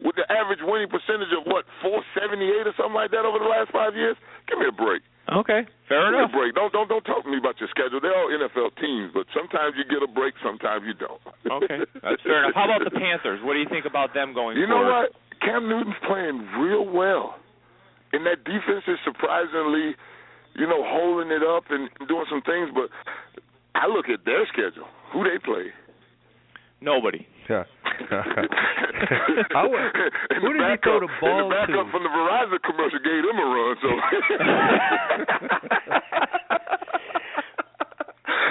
With the average winning percentage of what, 478 or something like that over the last five years? Give me a break. Okay, fair Give me enough. a break. Don't don't don't talk to me about your schedule. They're all NFL teams, but sometimes you get a break, sometimes you don't. Okay, *laughs* that's fair enough. How about the Panthers? What do you think about them going You know forward? what? Cam Newton's playing real well, and that defense is surprisingly, you know, holding it up and doing some things. But I look at their schedule, who they play. Nobody. Yeah. *laughs* I would, who the did he throw the ball and the backup to? from the Verizon commercial gave him a run. So *laughs* *laughs*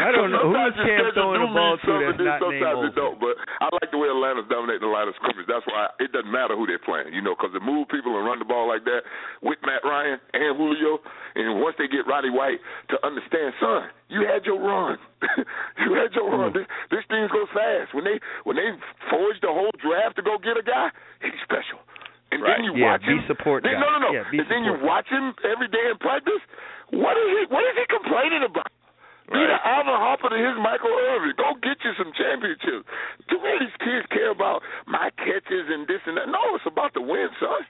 I don't know. Who Sometimes is your Cam throwing the ball to that's not Sometimes don't. But I like the way Atlanta's dominating the line of scrimmage. That's why it doesn't matter who they're playing, you know, because they move people and run the ball like that with Matt Ryan and Julio. And once they get Roddy White to understand, son, you had your run. *laughs* you had your run. Mm. This, this thing goes fast. When they when they forged the whole draft to go get a guy, he's special. And Right. then you Yeah, watch him. support then, guy. No, no, no. Yeah, and then you watch him every day in practice. What is he? What is he complaining about? Be the Right. Alvin Harper to his Michael Irvin. Go get you some championships. Too many of these kids care about my catches and this and that. No, it's about the win, son.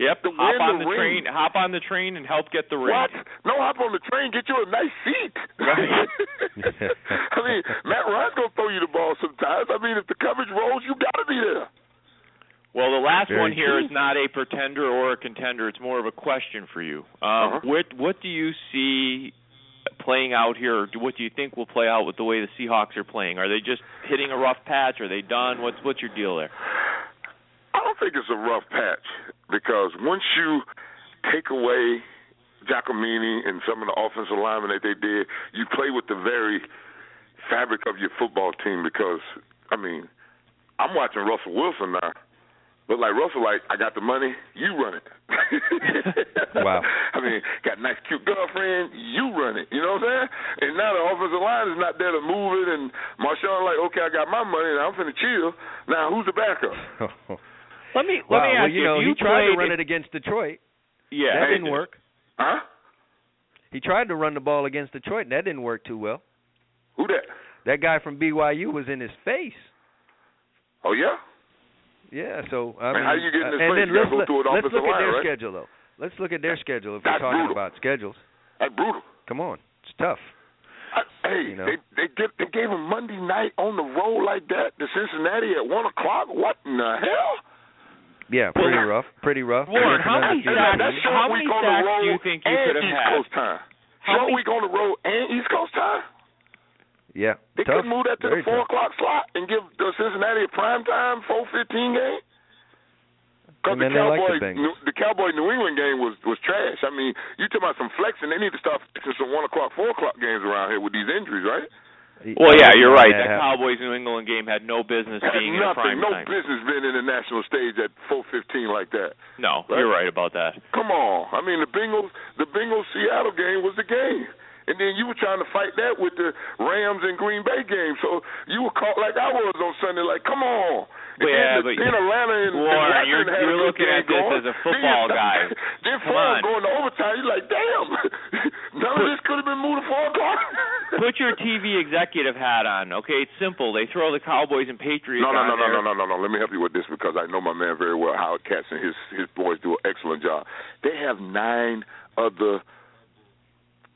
Yep. To hop on the the ring. train. Hop on the train and help get the ring. What? No hop on the train. Get you a nice seat. Right. *laughs* *laughs* I mean, Matt Ryan's gonna throw you the ball sometimes. I mean, if the coverage rolls, you gotta be there. Well, the last Very one here true. is not a pretender or a contender. It's more of a question for you. Um, Uh-huh. What what do you see playing out here? What do you think will play out with the way the Seahawks are playing? Are they just hitting a rough patch? Are they done? What's what's your deal there? I don't think it's a rough patch because once you take away Giacomini and some of the offensive linemen that they did, you play with the very fabric of your football team. Because I mean, I'm watching Russell Wilson now. But like Russell, like I got the money, you run it. *laughs* Wow. I mean, got a nice cute girlfriend, you run it. You know what I'm saying? And now the offensive line is not there to move it, and Marshawn like, okay, I got my money, now I'm finna chill. Now who's the backup? *laughs* Let me let wow. me well, ask you know, if he you tried to played- run it against Detroit. Yeah, that didn't work. Huh? He tried to run the ball against Detroit, and that didn't work too well. Who that? That guy from BYU was in his face. Oh yeah. Yeah, so I mean, how you get in uh, this and place? then You gotta let's go look, through an let's offensive look at line, their right? schedule though. Let's look at their schedule if That's we're talking brutal. about schedules. That's brutal. Come on, it's tough. I, hey, You know? they they get they gave him Monday night on the road like that to Cincinnati at one o'clock. What in the hell? Yeah, pretty rough, pretty rough. Warren, how many sacks- how many sacks do you think you and could have East had? Coast time. How short many- week on the road and East Coast time. Yeah, They tough. couldn't move that to Very the four tough. o'clock slot and give the Cincinnati a prime time four fifteen game. Because the then they like the Bengals. New, the Cowboy New England game was was trash. I mean, you talking about some flexing? They need to start flexing some one o'clock, four o'clock games around here with these injuries, right? Well, yeah, you're right. Yeah, That Cowboys New England game had no business Had being in nothing, prime no time. business being in the national stage at four fifteen like that. No, Right. you're right about that. Come on, I mean the Bengals, the Bengals Seattle game was the game. And then you were trying to fight that with the Rams and Green Bay game. So you were caught like I was on Sunday, like, come on. And Yeah, then, but- then Atlanta and, and Warren, Washington you're- you're looking at this going. as a football *laughs* then, guy. Then Come on. going to overtime. You're like, damn, *laughs* none of this could have been moved to four o'clock. *laughs* Put your TV executive hat on. Okay, it's simple. They throw the Cowboys and Patriots No, no, no, no, there. no, no, no, no. Let me help you with this because I know my man very well. Howard Katz and his his boys do an excellent job. They have nine other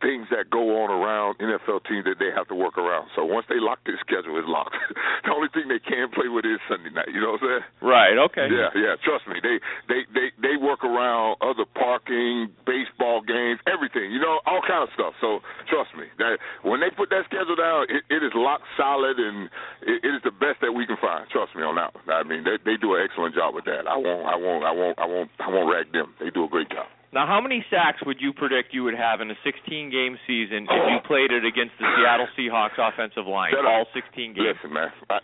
things that go on around NFL teams that they have to work around. So once they lock their schedule, it's locked. *laughs* the only thing they can play with is Sunday night. You know what I'm saying? Right. Okay. Yeah, yeah. Trust me, they they they they work around other parking, baseball games, everything. You know, all kind of stuff. So trust me, that when they put that schedule down, it, it is locked solid, and it, it is the best that we can find. Trust me on that one. I mean, they they do an excellent job with that. I won't I won't I won't I won't I won't rag them. They do a great job. Now, how many sacks would you predict you would have in a 16-game season if you played it against the Seattle Seahawks offensive line, Shut up. all 16 games? Listen, man. I,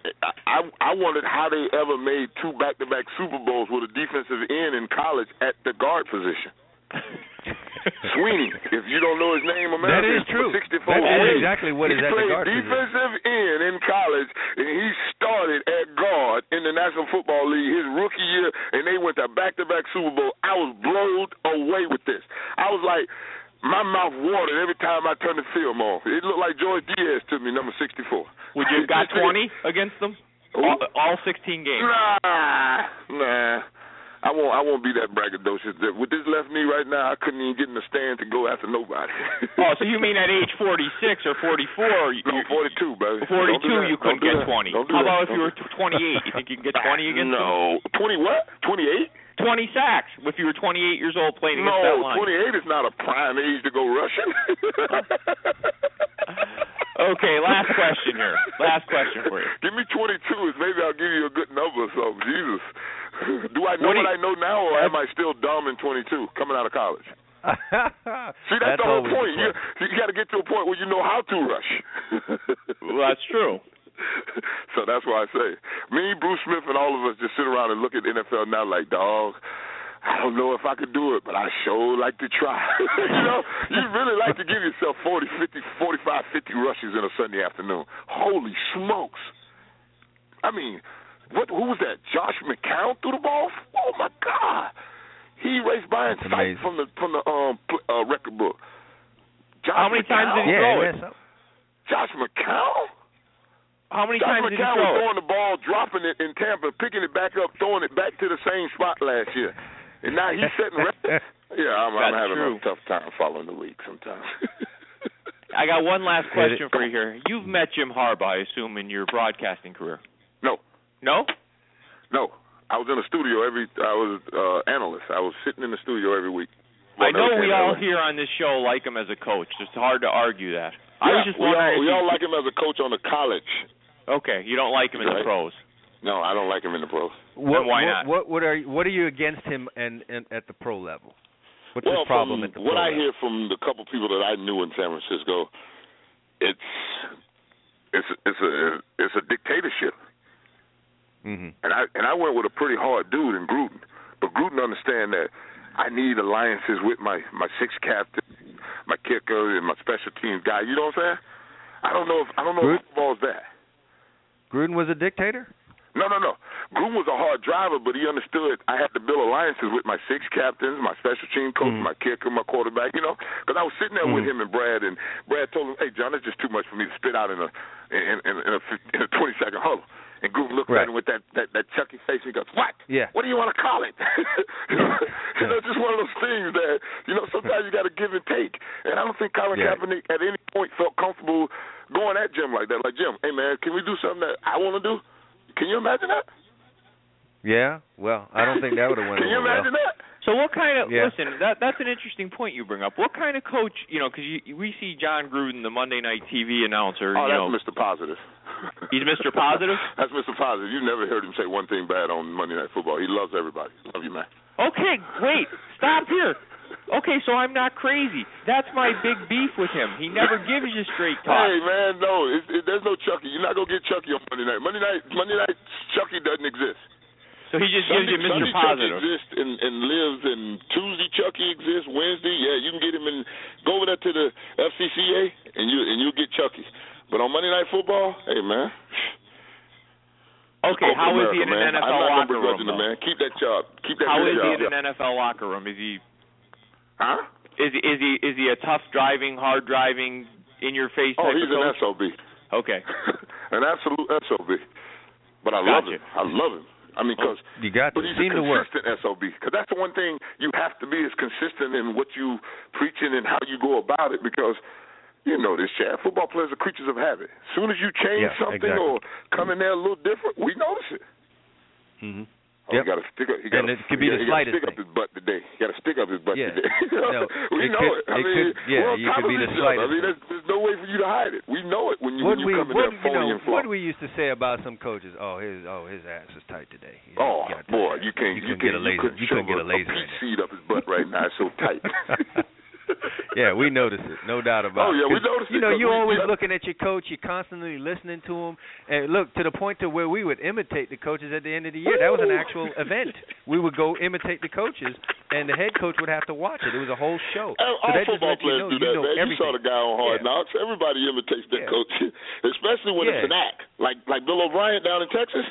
I I wondered how they ever made two back-to-back Super Bowls with a defensive end in college at the guard position. *laughs* Sweezy, if you don't know his name, America, That is true. 64 That is exactly what he is at the played guard position. defensive end in college, and he started at guard in the National Football League his rookie year, and they went to back-to-back Super Bowl. I was blown away with this. I was like, my mouth watered every time I turned the film on. It looked like George Diaz to me, number 64. Would you have got *laughs* 20 against them? All, all 16 games. Nah, nah. I won't. I won't be that braggadocious. With this left knee right now, I couldn't even get in the stand to go after nobody. Oh, so you mean at age 46 or 44? You, no, 42, baby. 42, Don't do you couldn't Don't get that. 20. Don't do How that. about if you were 28? You think you can get *laughs* 20 against them? No, 20 what? 28? 20 sacks if you were 28 years old playing against No, that line. No, 28 is not a prime age to go rushing. *laughs* Okay, last question here. Last question for you. *laughs* Give me 22 is maybe I'll give you a good number or something. Jesus. *laughs* Do I know What what, you- I know now, or am I still dumb in 22 coming out of college? *laughs* See, that's, the whole point. You, you got to get to a point where you know how to rush. Well, that's true. so that's why I say, me, Bruce Smith, and all of us just sit around and look at the NFL now like, dog. I don't know if I could do it, but I sure like to try. *laughs* you know, you really like to give yourself 40, 50, 45, 50 rushes in a Sunday afternoon. Holy smokes. I mean, what? who was that? Josh McCown threw the ball? Oh, my God. He raced by in sight from the from the um uh, record book. Josh How many times did he yeah, throw it? that's- Josh McCown? How many Josh times did he McCown was throw it? throwing the ball, dropping it in Tampa, picking it back up, throwing it back to the same spot last year. And now he's setting records. *laughs* Yeah, I'm, I'm having true. a tough time following the league sometimes. *laughs* I got one last question for you here. You've met Jim Harbaugh, I assume, in your broadcasting career. no, No? no. I was in the studio every. I was uh analyst. I was sitting in the studio every week. I know we all came here on this show like him as a coach. It's hard to argue that. I was just we all, we all like him as a coach on the college. Okay, you don't like him in the Right. pros. No, I don't like him in the pros. What, why what, not? What, what are you, what are you against him and, and at the pro level? What's well, his problem from at the pro what pro I hear from the couple people that I knew in San Francisco, it's it's it's a it's a dictatorship. hmm And I and I went with a pretty hard dude in Gruden, but Gruden understand that I need alliances with my my six captain, my kicker, and my special teams guy. You know what I'm saying? I don't know if I don't know if Gruden- football's that. Gruden was a dictator. No, no, no. Gruden was a hard driver, but he understood I had to build alliances with my six captains, my special team coach, Mhm. my kicker, my quarterback. You know, because I was sitting there with Mhm. him and Brad, and Brad told him, "Hey, Jon, that's just too much for me to spit out in a in, in, in a in a twenty second huddle." And Gruden looked Right. at him with that that that chucky face. And he goes, "What? Yeah. What do you want to call it?" *laughs* you know, you know, just one of those things that you know sometimes you got to give and take. And I don't think Colin Yeah. Kaepernick at any point felt comfortable going at Jim like that. Like Jim, hey man, can we do something that I want to do? Can you imagine that? Yeah. Well, I don't think that would have went *laughs* Can you over well. imagine that? So what kind of Yeah. listen? That that's an interesting point you bring up. What kind of coach? You know, because we see Jon Gruden, the Monday night TV announcer. Oh, you that's know, Mr. Positive. He's Mr. *laughs* Positive? That's Mr. Positive. You never heard him say one thing bad on Monday Night Football. He loves everybody. Love you, man. Okay, wait, stop here. Okay, so I'm not crazy. That's my big beef with him. He never gives you straight talk. Hey man, no, it, it, there's no Chucky. You're not gonna get Chucky on Monday night. Monday night, Monday night, Chucky doesn't exist. So he just Sunday, gives you Mr. Sunday Positive. Chucky exists and, and lives, and Tuesday Chucky exists. Wednesday, yeah, you can get him and go over there to the FFCA, and you and you'll get Chucky. But on Monday Night Football, hey man. Okay, how is he America, in an. NFL I'm not locker room? man. Keep that job. Keep that How is he in an NFL locker room? Is he Huh? is he is he is he a tough driving, hard driving, in your face Oh, he's an? SOB. Okay. *laughs* an absolute SOB. But I love him. I love him. I mean, oh, because You got But he's seem a consistent SOB because that's the one thing you have to be is consistent in what you preaching and how you go about it because you know this, Chad. Football players are creatures of habit. As soon as you change Yeah, something exactly. or come in there a little different, we notice it. Mm-hmm. Hmm Oh, Yep. he got to stick up. He And gotta, it could be he the gotta slightest stick up his butt today. He got to stick up his butt Yeah. today. *laughs* No, we it know could- it. I it mean, could- yeah, you could be the other. I mean, there's, there's no way for you to hide it. We know it when you What when we you come in there you phony know and flop. what we used to say about some coaches? Oh, his oh his ass is tight today. He Oh got boy, you can't you you, can't get a laser. you couldn't You get a a, laser a peach seed up his butt right now. It's so tight. *laughs* *laughs* *laughs* yeah, we notice it, no doubt about Oh, it. Oh yeah, we notice You know, you're always looking at your coach. You're constantly listening to him, and look to the point to where we would imitate the coaches at the end of the year. That was an actual event. We would go imitate the coaches, and the head coach would have to watch it. It was a whole show. All so that just football lets you players know do you know man. everything. You saw the guy on Hard Yeah. Knocks. Everybody imitates their Yeah. coach, *laughs* especially when Yeah. it's an act, like like Bill O'Brien down in Texas.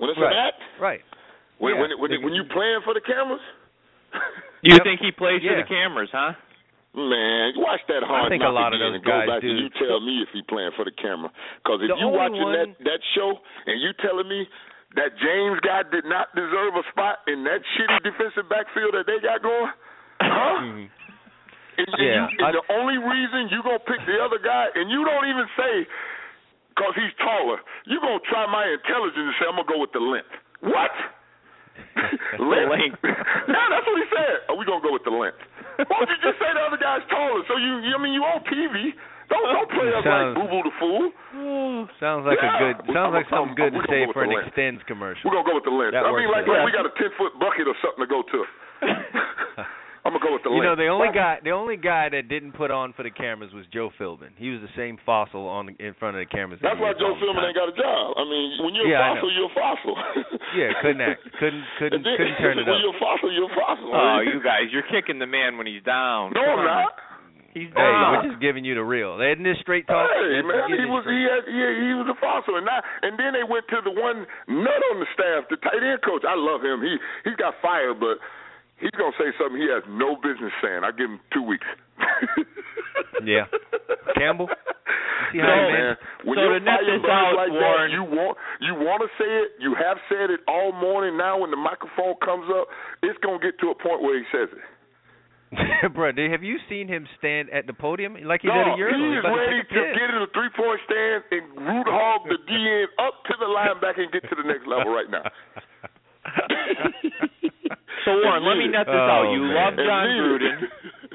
When it's right. an act, Right. when Yeah. when, when, when you playing for the cameras. *laughs* You Yep. think he plays for the cameras, huh? Man, watch that hard I think a knock lot of again those and go back do. and you tell me if he playing for the camera. Because if The you only watching one- that that show and you telling me that James guy did not deserve a spot in that shitty defensive backfield that they got going, huh? Mhm. And, and, Yeah, you, and I- the only reason you gonna pick the other guy, and you don't even say because he's taller, you gonna try my intelligence and say I'm gonna go with the length. What? *laughs* length. yeah, *laughs* that's what he said. Are we gonna go with the length? Why don't you just say the other guy's taller? So you, you I mean, you on TV. Don't don't play us Sounds- like Boo Boo the fool. *sighs* Sounds like Yeah. a good. Sounds I'm- like something I'm- good we're to say go with for an length. extends commercial. We're gonna go with the length. That I mean, like, like we got a ten foot bucket or something to go to. *laughs* I'm gonna go with the You length. know, the only guy, the only guy that didn't put on for the cameras was Joe Philbin. He was the same fossil on the, in front of the cameras. That's why Joe all Philbin time. ain't got a job. I mean, when you're Yeah, I a fossil, you're a fossil. *laughs* Yeah, couldn't act, couldn't, *laughs* couldn't, And then- couldn't turn it when up. you're a fossil, you're a fossil. Oh, you guys, you're kicking the man when he's down. No, I'm not. He's Hey, down. we're just giving you the real. Isn't this straight talk? Hey Let's man, he was he had yeah he was a fossil and now and then they went to the one nut on the staff, the tight end coach. I love him. He he's got fired, but he's gonna say something he has no business saying. I give him two weeks. *laughs* Yeah. Campbell? You see no, man. When So you're to net firing this out, like Warren- that, you want you want to say it. You have said it all morning. Now, when the microphone comes up, it's gonna get to a point where he says it. *laughs* Bro, have you seen him stand at the podium like he no, did a year ago? he is ready to, to take a piss. get in a three point stand and root hog the DN up to the linebacker and get to the next level right now. *laughs* So Warren, let me net this Oh, out. You man. love Jon. Gruden. *laughs*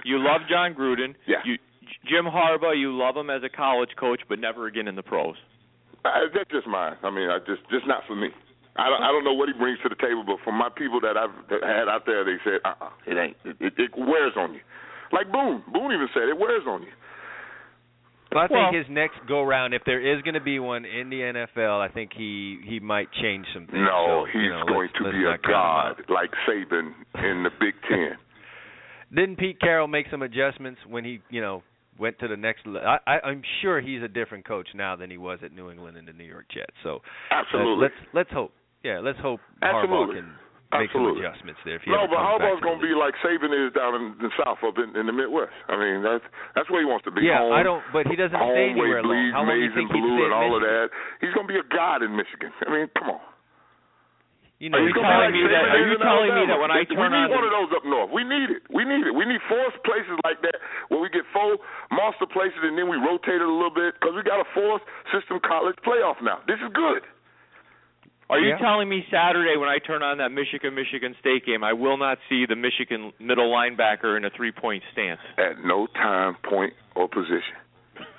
You love Jon Gruden. Yeah. You Jim Harbaugh, you love him as a college coach, but never again in the pros. Uh, that's just mine. I mean, I just just not for me. I don't, I don't know what he brings to the table, but for my people that I've that had out there, they said, uh, uh it ain't. It, it, it wears on you. Like Boone, Boone even said it wears on you. Well, I Well- think his next go round, if there is going to be one in the NFL, I think he he might change some things. No, so, he's you know, going let's- to let's be a not count him out. god like Saban in the Big *laughs* Ten. Didn't Pete Carroll make some adjustments when he, you know, went to the next? Le- I, I, I'm sure he's a different coach now than he was at New England and the New York Jets. So uh, Absolutely. let's let's hope. Yeah, let's hope Harbaugh can make Absolutely. some adjustments there. If he no, but Harbaugh's going to be like Saban is down in the South, up in, in the Midwest. I mean, that's that's where he wants to be. Yeah, home, I don't. But he doesn't home stay where anywhere long. bleeds How long do you think he'd stay and in all of that. He's going to be a god in Michigan. I mean, come on. You know, Are you telling me that- are you in telling me that when I we need on one of those up north? We need it. We need it. We need four places like that where we get four monster places and then we rotate it a little bit because we got a fourth system college playoff now. This is good. Are you Yeah. telling me Saturday when I turn on that Michigan Michigan State game, I will not see the Michigan middle linebacker in a three point stance? At no time, point, or position.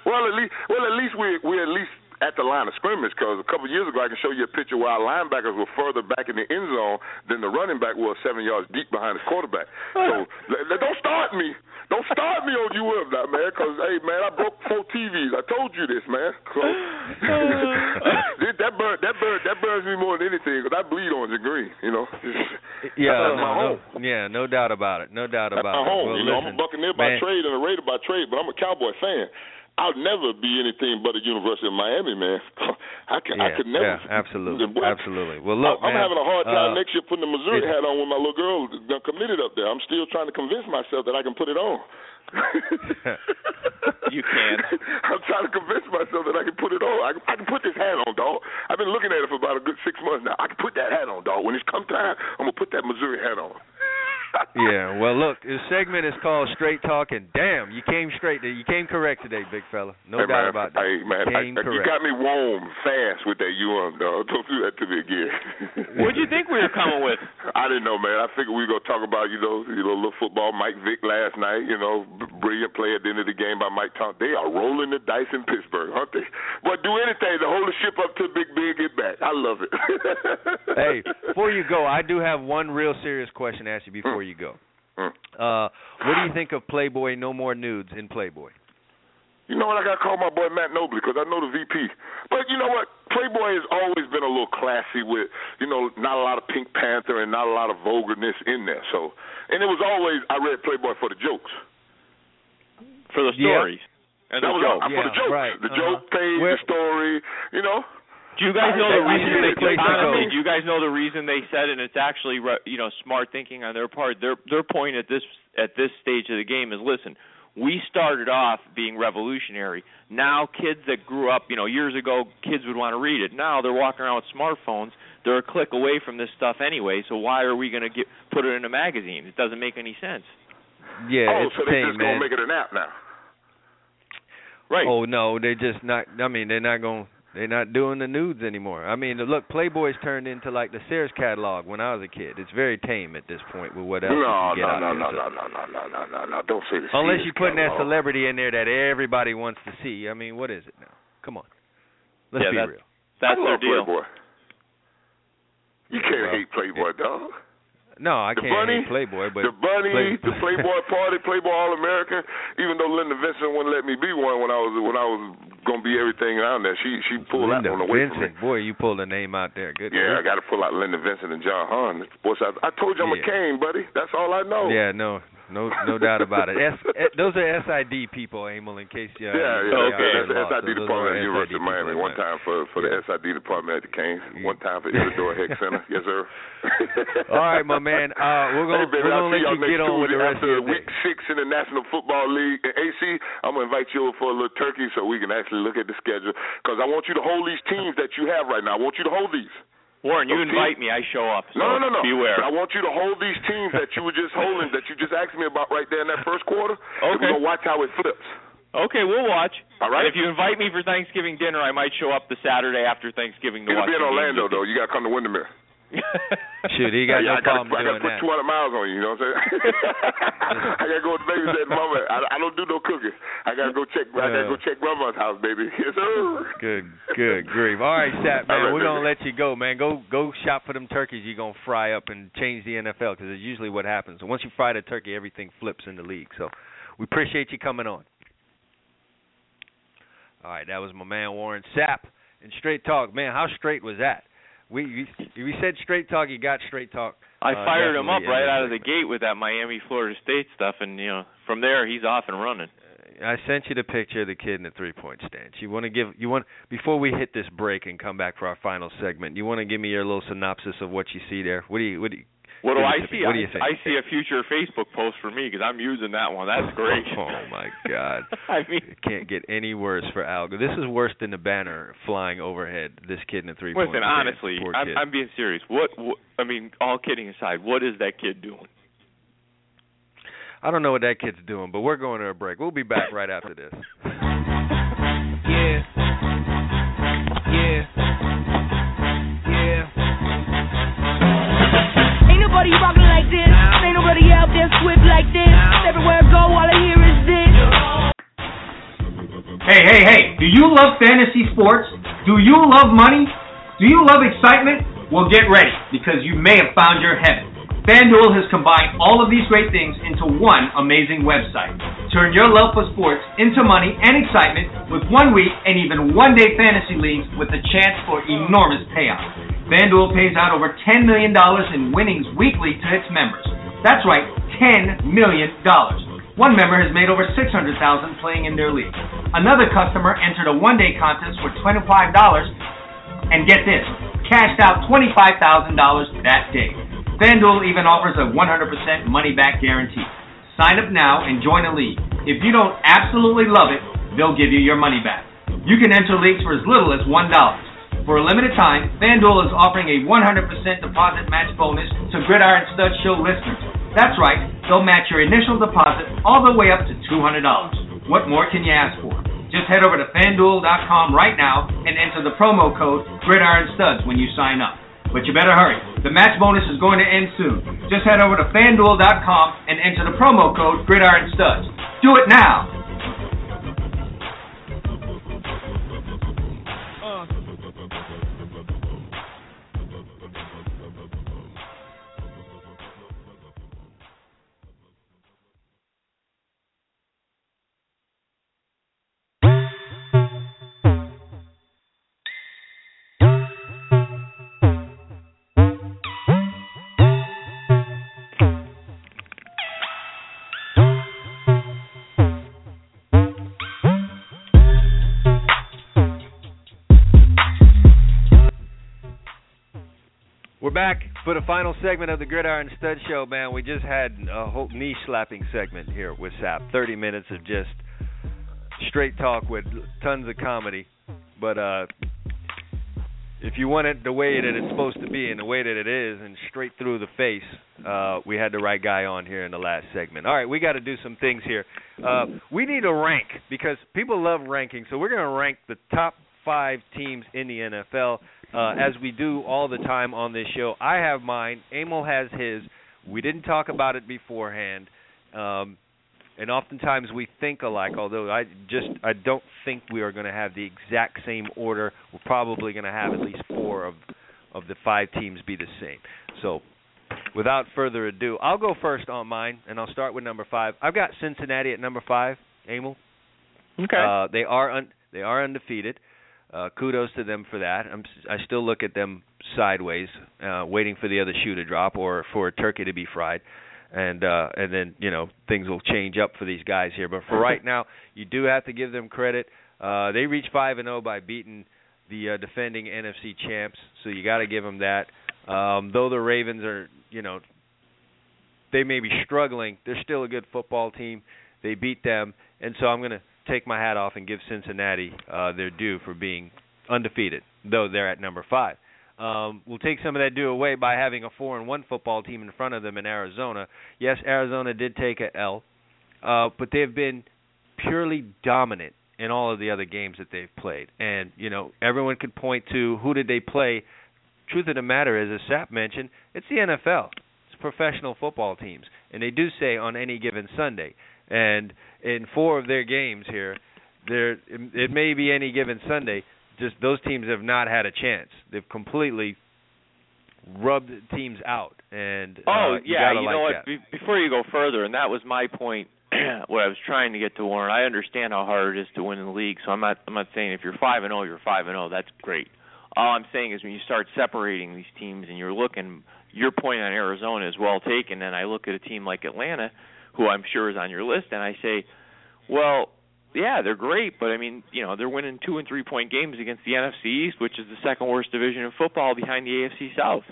Well, at least, well, at least we we at least at the line of scrimmage because a couple of years ago I can show you a picture where our linebackers were further back in the end zone than the running back was seven yards deep behind his quarterback. So *laughs* don't start me. Don't start me on UM now, man. Because hey, man, I broke four TVs. I told you this, man. So *laughs* that burn, that burn, that burns me more than anything because I bleed orange and green. You know. *laughs* yeah, no, no, yeah, no doubt about it. No doubt about that's my home. Well, you know, I'm a Buccaneer by man. trade and a Raider by trade, but I'm a Cowboy fan. I'll never be anything but a University of Miami man. *laughs* I can, yeah, I could never. Yeah, absolutely, absolutely. Well, look, I'm man, having a hard time uh, next year putting the Missouri hat on when my little girl done committed up there. I'm still trying to convince myself that I can put it on. *laughs* you can. *laughs* I'm trying to convince myself that I can put it on. I, I can put this hat on, dog. I've been looking at it for about a good six months now. I can put that hat on, dog. When it's come time, I'm gonna put that Missouri hat on. Yeah, well, look, this segment is called Straight Talk, and damn, you came straight. You came correct today, big fella. No hey, doubt man, about that. Hey man, came I, correct. you got me warm fast with that UM, dog. *laughs* Don't do that to me again. What'd you think we were coming with? *laughs* I didn't know, man. I figured we were gonna talk about you know, you know, little football. Mike Vick last night, you know, brilliant play at the end of the game by Mike Thompson. They are rolling the dice in Pittsburgh, aren't they? But do anything to hold the ship up to Big Ben get back. I love it. *laughs* hey, before you go, I do have one real serious question to ask you before you go. Mm. Uh, what do you think of Playboy No More Nudes in Playboy? You know what? I got to call my boy Matt Nobley because I know the VP. But you know what? Playboy has always been a little classy with, you know, not a lot of Pink Panther and not a lot of vulgarness in there. So, and it was always I read Playboy for the jokes, for the stories. Yeah. And that the was joke. all, for the jokes, right. the uh-huh. joke page, Where, the story. You know. Do you guys know the reason they a place to honestly, go. do you guys know the reason they said it? And it's actually you know smart thinking on their part. Their their point at this at this stage of the game is listen. We started off being revolutionary. Now kids that grew up, you know, years ago, kids would want to read it. Now they're walking around with smartphones. They're a click away from this stuff anyway. So why are we going to get put it in a magazine? It doesn't make any sense. Yeah, oh, it's so they tame, just gonna make it an app now. Right. Oh no, they're just not. I mean, they're not going. to They're not doing the nudes anymore. I mean, look, Playboy's turned into like the Sears catalog when I was a kid. It's very tame at this point with what else No, you can get no, out no, of no, it. no, no, no, no, no, no, no. Don't say the Unless Sears you're putting that celebrity in there that everybody wants to see. I mean, what is it now? Come on, let's Yeah, be that's- real. That's I their deal. Playboy. You can't Well, hate Playboy, dog. No, I can't bunny, hate Playboy, but the bunny, Play- the Playboy *laughs* party, Playboy All American. Even though Linda Vincent wouldn't let me be one when I was when I was gonna be everything around there, she she pulled Linda that one away from me. Vincent, boy, you pulled a name out there. Good. Yeah, I got to pull out Linda Vincent and John Hahn. Boy, I, I told you I'm a Yeah. Cane, buddy. That's all I know. Yeah, no, no, no doubt about it. S, eh, those are SID people, Emil. In case you. Yeah, yeah, Okay. the. SID are department at University of Miami. One time for for the SID department at the Canes. One time for Isidore *laughs* Hecht Center. Yes, sir. *laughs* All right, my man. Uh, we're gonna hey, baby, we're gonna let you next get on with the rest of after your day. week six in the National Football League. And AC, I'm gonna invite you over for a little turkey so we can actually look at the schedule because I want you to hold these teams that you have right now. I want you to hold these. Warren, you Okay. invite me, I show up. So No, no, no, no. Beware. I want you to hold these teams that you were just holding, that you just asked me about right there in that first quarter. Okay. we're gonna watch how it flips. Okay, we'll watch. All right. And if you invite me for Thanksgiving dinner, I might show up the Saturday after Thanksgiving to It'll watch be in Orlando though. You gotta come to Windermere. Shoot, he got *laughs* yeah, I no gotta, problem I gotta doing put that. 200 miles on you. You know what I'm saying? *laughs* I gotta go with the babies at the. I, I don't do no cooking. I gotta go check. I gotta go uh. check grandma's house, baby. *laughs* Good, good grief. All right, Sapp, man, right, we're gonna baby. let you go, man. Go, go shop for them turkeys. You're gonna fry up and change the NFL because it's usually what happens. Once you fry the turkey, everything flips in the league. So, we appreciate you coming on. All right, that was my man Warren Sapp and Straight Talk. Man, how straight was that? We we, said Straight Talk, you got Straight Talk. I Uh, fired him up right out of the gate with that Miami Florida State stuff, and you know from there he's off and running. I sent you the picture of the kid in the three point stance. You want to give you want before we hit this break and come back for our final segment. You want to give me your little synopsis of what you see there? What do you what do you What do I it to me. see? What do I, you think? I see a future Facebook post for me because I'm using that one. That's great. *laughs* Oh my God! *laughs* I mean, It can't get any worse for Algo. This is worse than the banner flying overhead. This kid in a three listen, honestly, I'm. I'm being serious. What, what? I mean, all kidding aside, what is that kid doing? I don't know what that kid's doing, but we're going to a break. We'll be back right after this. *laughs* swift like this. Everywhere I go, all I hear is this. Hey, hey, hey, do you love fantasy sports? Do you love money? Do you love excitement? Well, get ready because you may have found your heaven. FanDuel has combined all of these great things into one amazing website. Turn your love for sports into money and excitement with one week and even one day fantasy leagues with a chance for enormous payouts. FanDuel pays out over $10 million in winnings weekly to its members. That's right, $10 million. One member has made over 600,000 playing in their league. Another customer entered a one-day contest for $25 and get this, cashed out $25,000 that day. FanDuel even offers a 100% money back guarantee. Sign up now and join a league. If you don't absolutely love it, they'll give you your money back. You can enter leagues for as little as $1. For a limited time, FanDuel is offering a 100% deposit match bonus to Gridiron Stud Show listeners. That's right, they'll match your initial deposit all the way up to $200. What more can you ask for? Just head over to fanduel.com right now and enter the promo code GridironStuds when you sign up. But you better hurry. The match bonus is going to end soon. Just head over to fanduel.com and enter the promo code GridironStuds. Do it now. For the final segment of the Gridiron Stud Show, man. We just had a whole knee slapping segment here with Sapp. 30 minutes of just straight talk with tons of comedy. But uh if you want it the way that it's supposed to be and the way that it is and straight through the face, uh we had the right guy on here in the last segment. All right, we got to do some things here. Uh we need a rank because people love ranking. So we're going to rank the top 5 teams in the NFL uh, as we do all the time on this show. I have mine. Emil has his. We didn't talk about it beforehand, um, and oftentimes we think alike. Although I just I don't think we are going to have the exact same order. We're probably going to have at least four of of the five teams be the same. So. Without further ado, I'll go first on mine, and I'll start with number five. I've got Cincinnati at number five. Emil. Okay. Uh, they are un- they are undefeated. Uh, kudos to them for that. I'm, I still look at them sideways, uh, waiting for the other shoe to drop or for a turkey to be fried, and uh, and then you know things will change up for these guys here. But for *laughs* right now, you do have to give them credit. Uh, they reached five and zero by beating the uh, defending NFC champs, so you got to give them that. Um, though the Ravens are, you know, they may be struggling, they're still a good football team. They beat them, and so I'm going to take my hat off and give Cincinnati uh, their due for being undefeated, though they're at number five. Um, we'll take some of that due away by having a four and one football team in front of them in Arizona. Yes, Arizona did take a L, uh, but they've been purely dominant in all of the other games that they've played. And you know, everyone could point to who did they play. Truth of the matter is, as Sapp mentioned, it's the NFL. It's professional football teams, and they do say on any given Sunday. And in four of their games here, there it, may be any given Sunday. Just those teams have not had a chance. They've completely rubbed teams out, and Oh uh, you yeah, you like know what? Be- before you go further, and that was my point. *clears throat* what I was trying to get to, Warren. I understand how hard it is to win in the league, so I'm not. I'm not saying if you're five and zero, you're five and zero. That's great. All I'm saying is when you start separating these teams and you're looking, your point on Arizona is well taken. And I look at a team like Atlanta, who I'm sure is on your list, and I say, well, yeah, they're great, but I mean, you know, they're winning two and three point games against the NFC East, which is the second worst division in football behind the AFC South.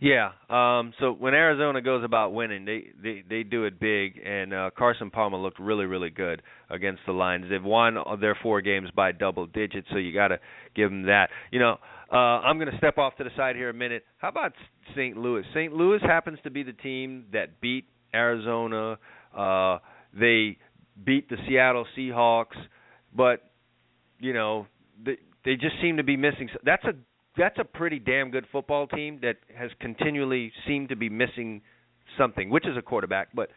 Yeah. Um so when Arizona goes about winning, they they they do it big and uh Carson Palmer looked really really good against the Lions. They've won their four games by double digits, so you got to give them that. You know, uh I'm going to step off to the side here a minute. How about St. Louis? St. Louis happens to be the team that beat Arizona. Uh they beat the Seattle Seahawks, but you know, they they just seem to be missing that's a that's a pretty damn good football team that has continually seemed to be missing something, which is a quarterback. But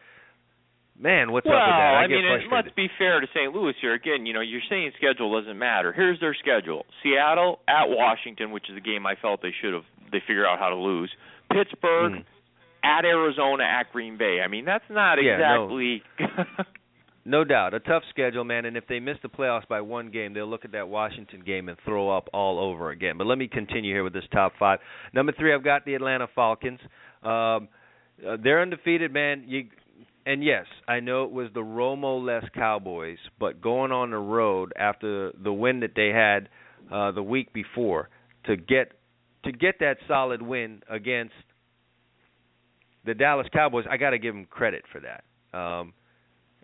man, what's well, up with that? I, I mean, frustrated. let's be fair to St. Louis here. Again, you know, you're saying schedule doesn't matter. Here's their schedule: Seattle at Washington, which is a game I felt they should have they figured out how to lose. Pittsburgh Mm. At Arizona at Green Bay. I mean, that's not Yeah, no. *laughs* No doubt, a tough schedule, man. And if they miss the playoffs by one game, they'll look at that Washington game and throw up all over again. But let me continue here with this top five. Number three, I've got the Atlanta Falcons. Um, uh, they're undefeated, man. You and yes, I know it was the Romo-less Cowboys, but going on the road after the win that they had uh, the week before to get to get that solid win against the Dallas Cowboys, I got to give them credit for that. Um,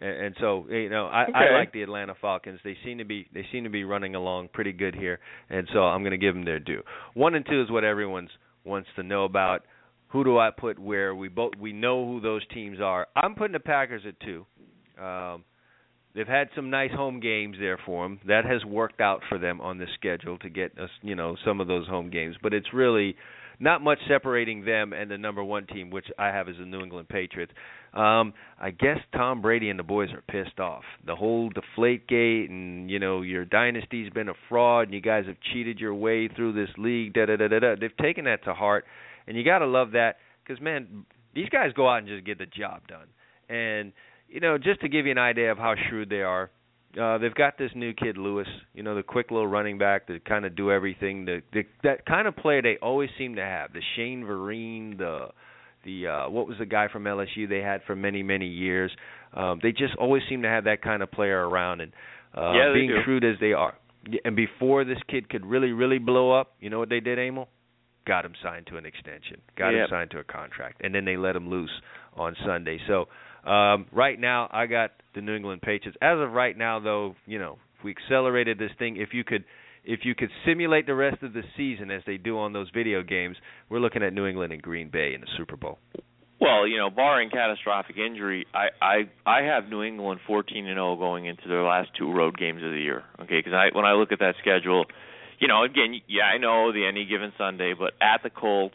and, and so you know, I, I like the Atlanta Falcons. They seem to be they seem to be running along pretty good here, and so I'm going to give them their due. One and two is what everyone's wants to know about. Who do I put where? We both we know who those teams are. I'm putting the Packers at two. Um, they've had some nice home games there for them. That has worked out for them on the schedule to get us, you know, some of those home games. But it's really not much separating them and the number one team, which I have as the New England Patriots. Um, I guess Tom Brady and the boys are pissed off. The whole deflate gate and you know your dynasty's been a fraud and you guys have cheated your way through this league. Da da da da da. They've taken that to heart, and you got to love that because man, these guys go out and just get the job done. And you know, just to give you an idea of how shrewd they are, uh, they've got this new kid Lewis, you know, the quick little running back that kind of do everything. The, the that kind of player they always seem to have. The Shane Vereen, the the uh what was the guy from LSU they had for many many years. Um they just always seem to have that kind of player around and uh Yeah, being do. shrewd as they are. And before this kid could really really blow up, you know what they did, Emil? Got him signed to an extension. Got him signed to a contract and then they let him loose on Sunday. So um, right now, I got the New England Patriots. As of right now, though, you know, if we accelerated this thing, if you could, if you could simulate the rest of the season as they do on those video games, we're looking at New England and Green Bay in the Super Bowl. Well, you know, barring catastrophic injury, I I I have New England 14 and 0 going into their last two road games of the year. Okay, because I when I look at that schedule, you know, again, yeah, I know the any given Sunday, but at the Colts,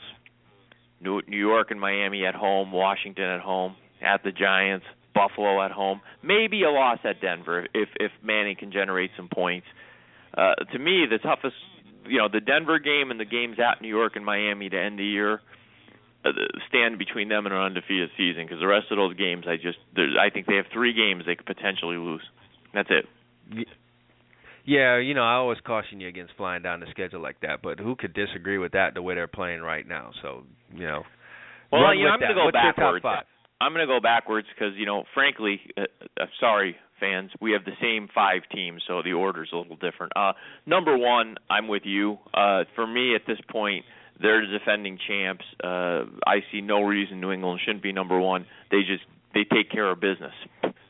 New New York and Miami at home, Washington at home, at the Giants, Buffalo at home, maybe a loss at Denver if if Manning can generate some points. Uh, to me, the toughest, you know, the Denver game and the games at New York and Miami to end the year uh, stand between them and an undefeated season because the rest of those games, I just, I think they have three games they could potentially lose. That's it. Yeah, you know, I always caution you against flying down the schedule like that, but who could disagree with that the way they're playing right now? So, you know, Well, you know, I'm going to go What's your backwards. top five? I'm going to go backwards because you know, frankly, uh, uh, sorry fans, we have the same five teams, so the order's a little different. Uh, number one, I'm with you. Uh, for me, at this point, they're the defending champs. Uh, I see no reason New England shouldn't be number one. They just they take care of business.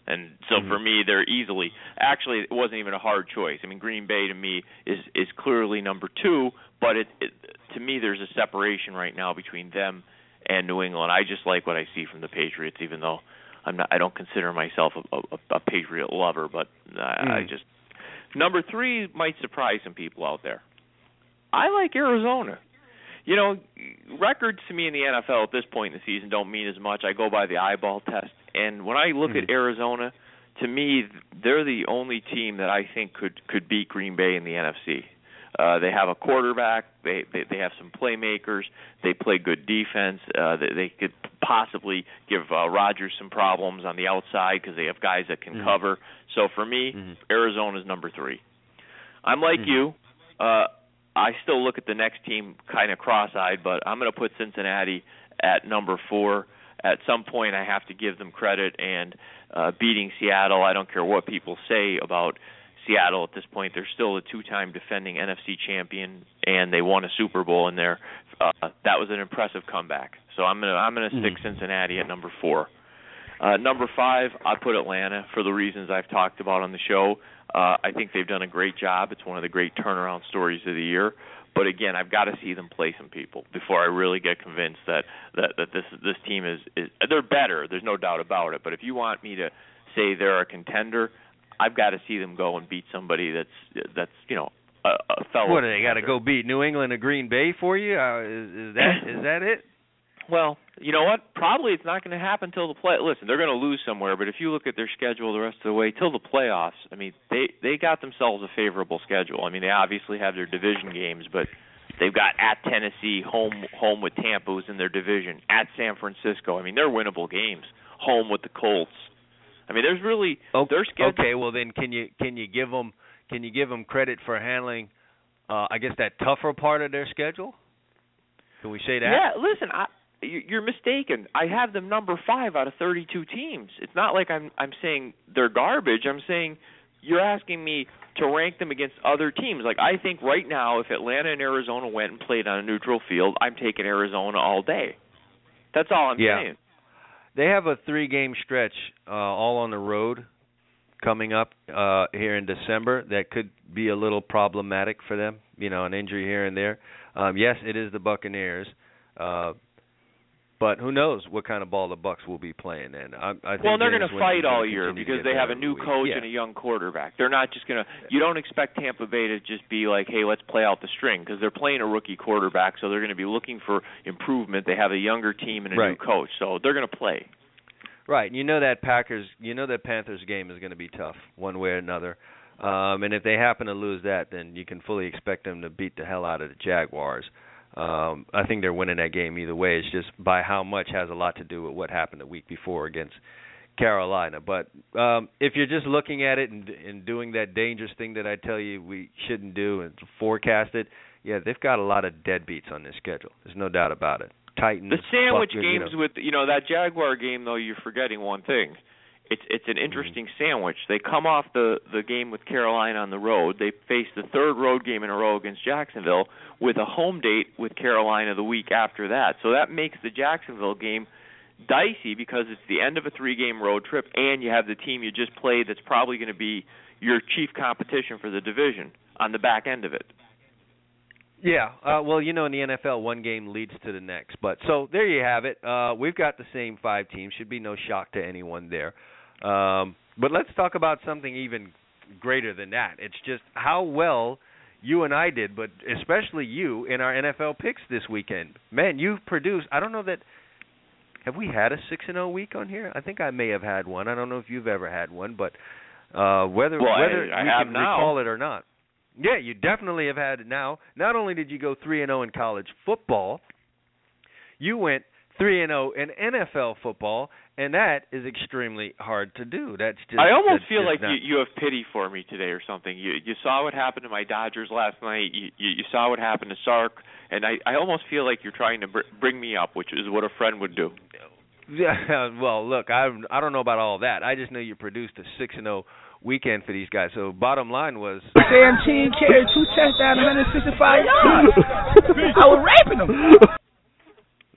And so Mm-hmm. for me, they're easily. Actually, it wasn't even a hard choice. I mean, Green Bay to me is is clearly number two, but it, it to me there's a separation right now between them and New England. I just like what I see from the Patriots, even though I'm not. I don't consider myself a, a, a Patriot lover, but I, I Mm. just number three might surprise some people out there. I like Arizona. You know, records to me in the NFL at this point in the season don't mean as much. I go by the eyeball test, and when I look at Arizona, to me they're the only team that I think could could beat Green Bay in the NFC. Uh, they have a quarterback. They, they they have some playmakers. They play good defense. Uh, they, they could possibly give uh, Rodgers some problems on the outside because they have guys that can Mhm. cover. So for me, Mhm. Arizona's number three. I'm like Mhm. you. Uh, I still look at the next team kind of cross-eyed, but I'm going to put Cincinnati at number four. At some point, I have to give them credit, and uh, beating Seattle. I don't care what people say about Seattle at this point. They're still a two-time defending NFC champion, and they won a Super Bowl in there. Uh, that was an impressive comeback. So I'm gonna I'm gonna stick Mhm. Cincinnati at number four. Uh, number five, I put Atlanta for the reasons I've talked about on the show. Uh, I think they've done a great job. It's one of the great turnaround stories of the year. But again, I've got to see them play some people before I really get convinced that that, that this this team is, is they're better. There's no doubt about it. But if you want me to say they're a contender, I've got to see them go and beat somebody that's that's you know a, a fellow. What do they got to go beat New England or Green Bay for you? Uh, is, is that *coughs* is that it? Well, you know what? Probably it's not going to happen till the play. Listen, they're going to lose somewhere, but if you look at their schedule the rest of the way till the playoffs, I mean, they they got themselves a favorable schedule. I mean, they obviously have their division games, but they've got at Tennessee, home home with Tampa, who's in their division, at San Francisco. I mean, they're winnable games. Home with the Colts. I mean, there's really Okay, their schedule. okay, well then can you can you give them can you give them credit for handling uh I guess that tougher part of their schedule? Can we say that? Yeah, listen, I, you- you're mistaken. I have them number five out of 32 teams. It's not like I'm I'm saying they're garbage. I'm saying you're asking me to rank them against other teams. Like I think right now, if Atlanta and Arizona went and played on a neutral field, I'm taking Arizona all day. That's all I'm Yeah. saying. They have a three game stretch uh all on the road coming up uh here in December that could be a little problematic for them, you know, an injury here and there. Um yes, it is the Buccaneers. Uh but who knows what kind of ball the Bucks will be playing then. I, I think Well, they're going to fight all year because they have a new coach yeah. and a young quarterback. They're not just going to. You don't expect Tampa Bay to just be like, "Hey, let's play out the string," because they're playing a rookie quarterback, so they're going to be looking for improvement. They have a younger team and a new coach, so they're going to play. Right. You know that Packers, you know that Panthers game is going to be tough one way or another. Um and if they happen to lose that, then you can fully expect them to beat the hell out of the Jaguars. Um I think they're winning that game either way. It's just by how much has a lot to do with what happened the week before against Carolina. But um if you're just looking at it and and doing that dangerous thing that I tell you we shouldn't do and forecast it, yeah, they've got a lot of deadbeats on their schedule. There's no doubt about it. Titans, The sandwich Buck- you games know, with you know that Jaguar game though you're forgetting one thing. It's it's an interesting sandwich. They come off the the game with Carolina on the road. They face the third road game in a row against Jacksonville with a home date with Carolina the week after that. So that makes the Jacksonville game dicey because it's the end of a three game road trip and you have the team you just played that's probably going to be your chief competition for the division on the back end of it. Yeah, uh, well, you know, in the NFL, one game leads to the next. But so there you have it. Uh, we've got the same five teams. Should be no shock to anyone there. Um, but let's talk about something even greater than that. It's just how well you and I did, but especially you in our NFL picks this weekend. Man, you've produced. I don't know that. Have we had a six and zero week on here? I think I may have had one. I don't know if you've ever had one, but uh, whether Well, I- whether I we have can now. recall it or not. Yeah, you definitely have had it now. Not only did you go 3 and 0 in college football, you went 3 and 0 in NFL football, and that is extremely hard to do. That's just I almost feel like not- you you have pity for me today or something. You you saw what happened to my Dodgers last night. You you, you saw what happened to Sark, and I I almost feel like you're trying to br- bring me up, which is what a friend would do. Yeah, *laughs* well, look, I I don't know about all that. I just know you produced a 6 and 0 weekend for these guys. So bottom line was *laughs* Sam Team carried two touchdowns, *laughs* 165 yards. I was raping them.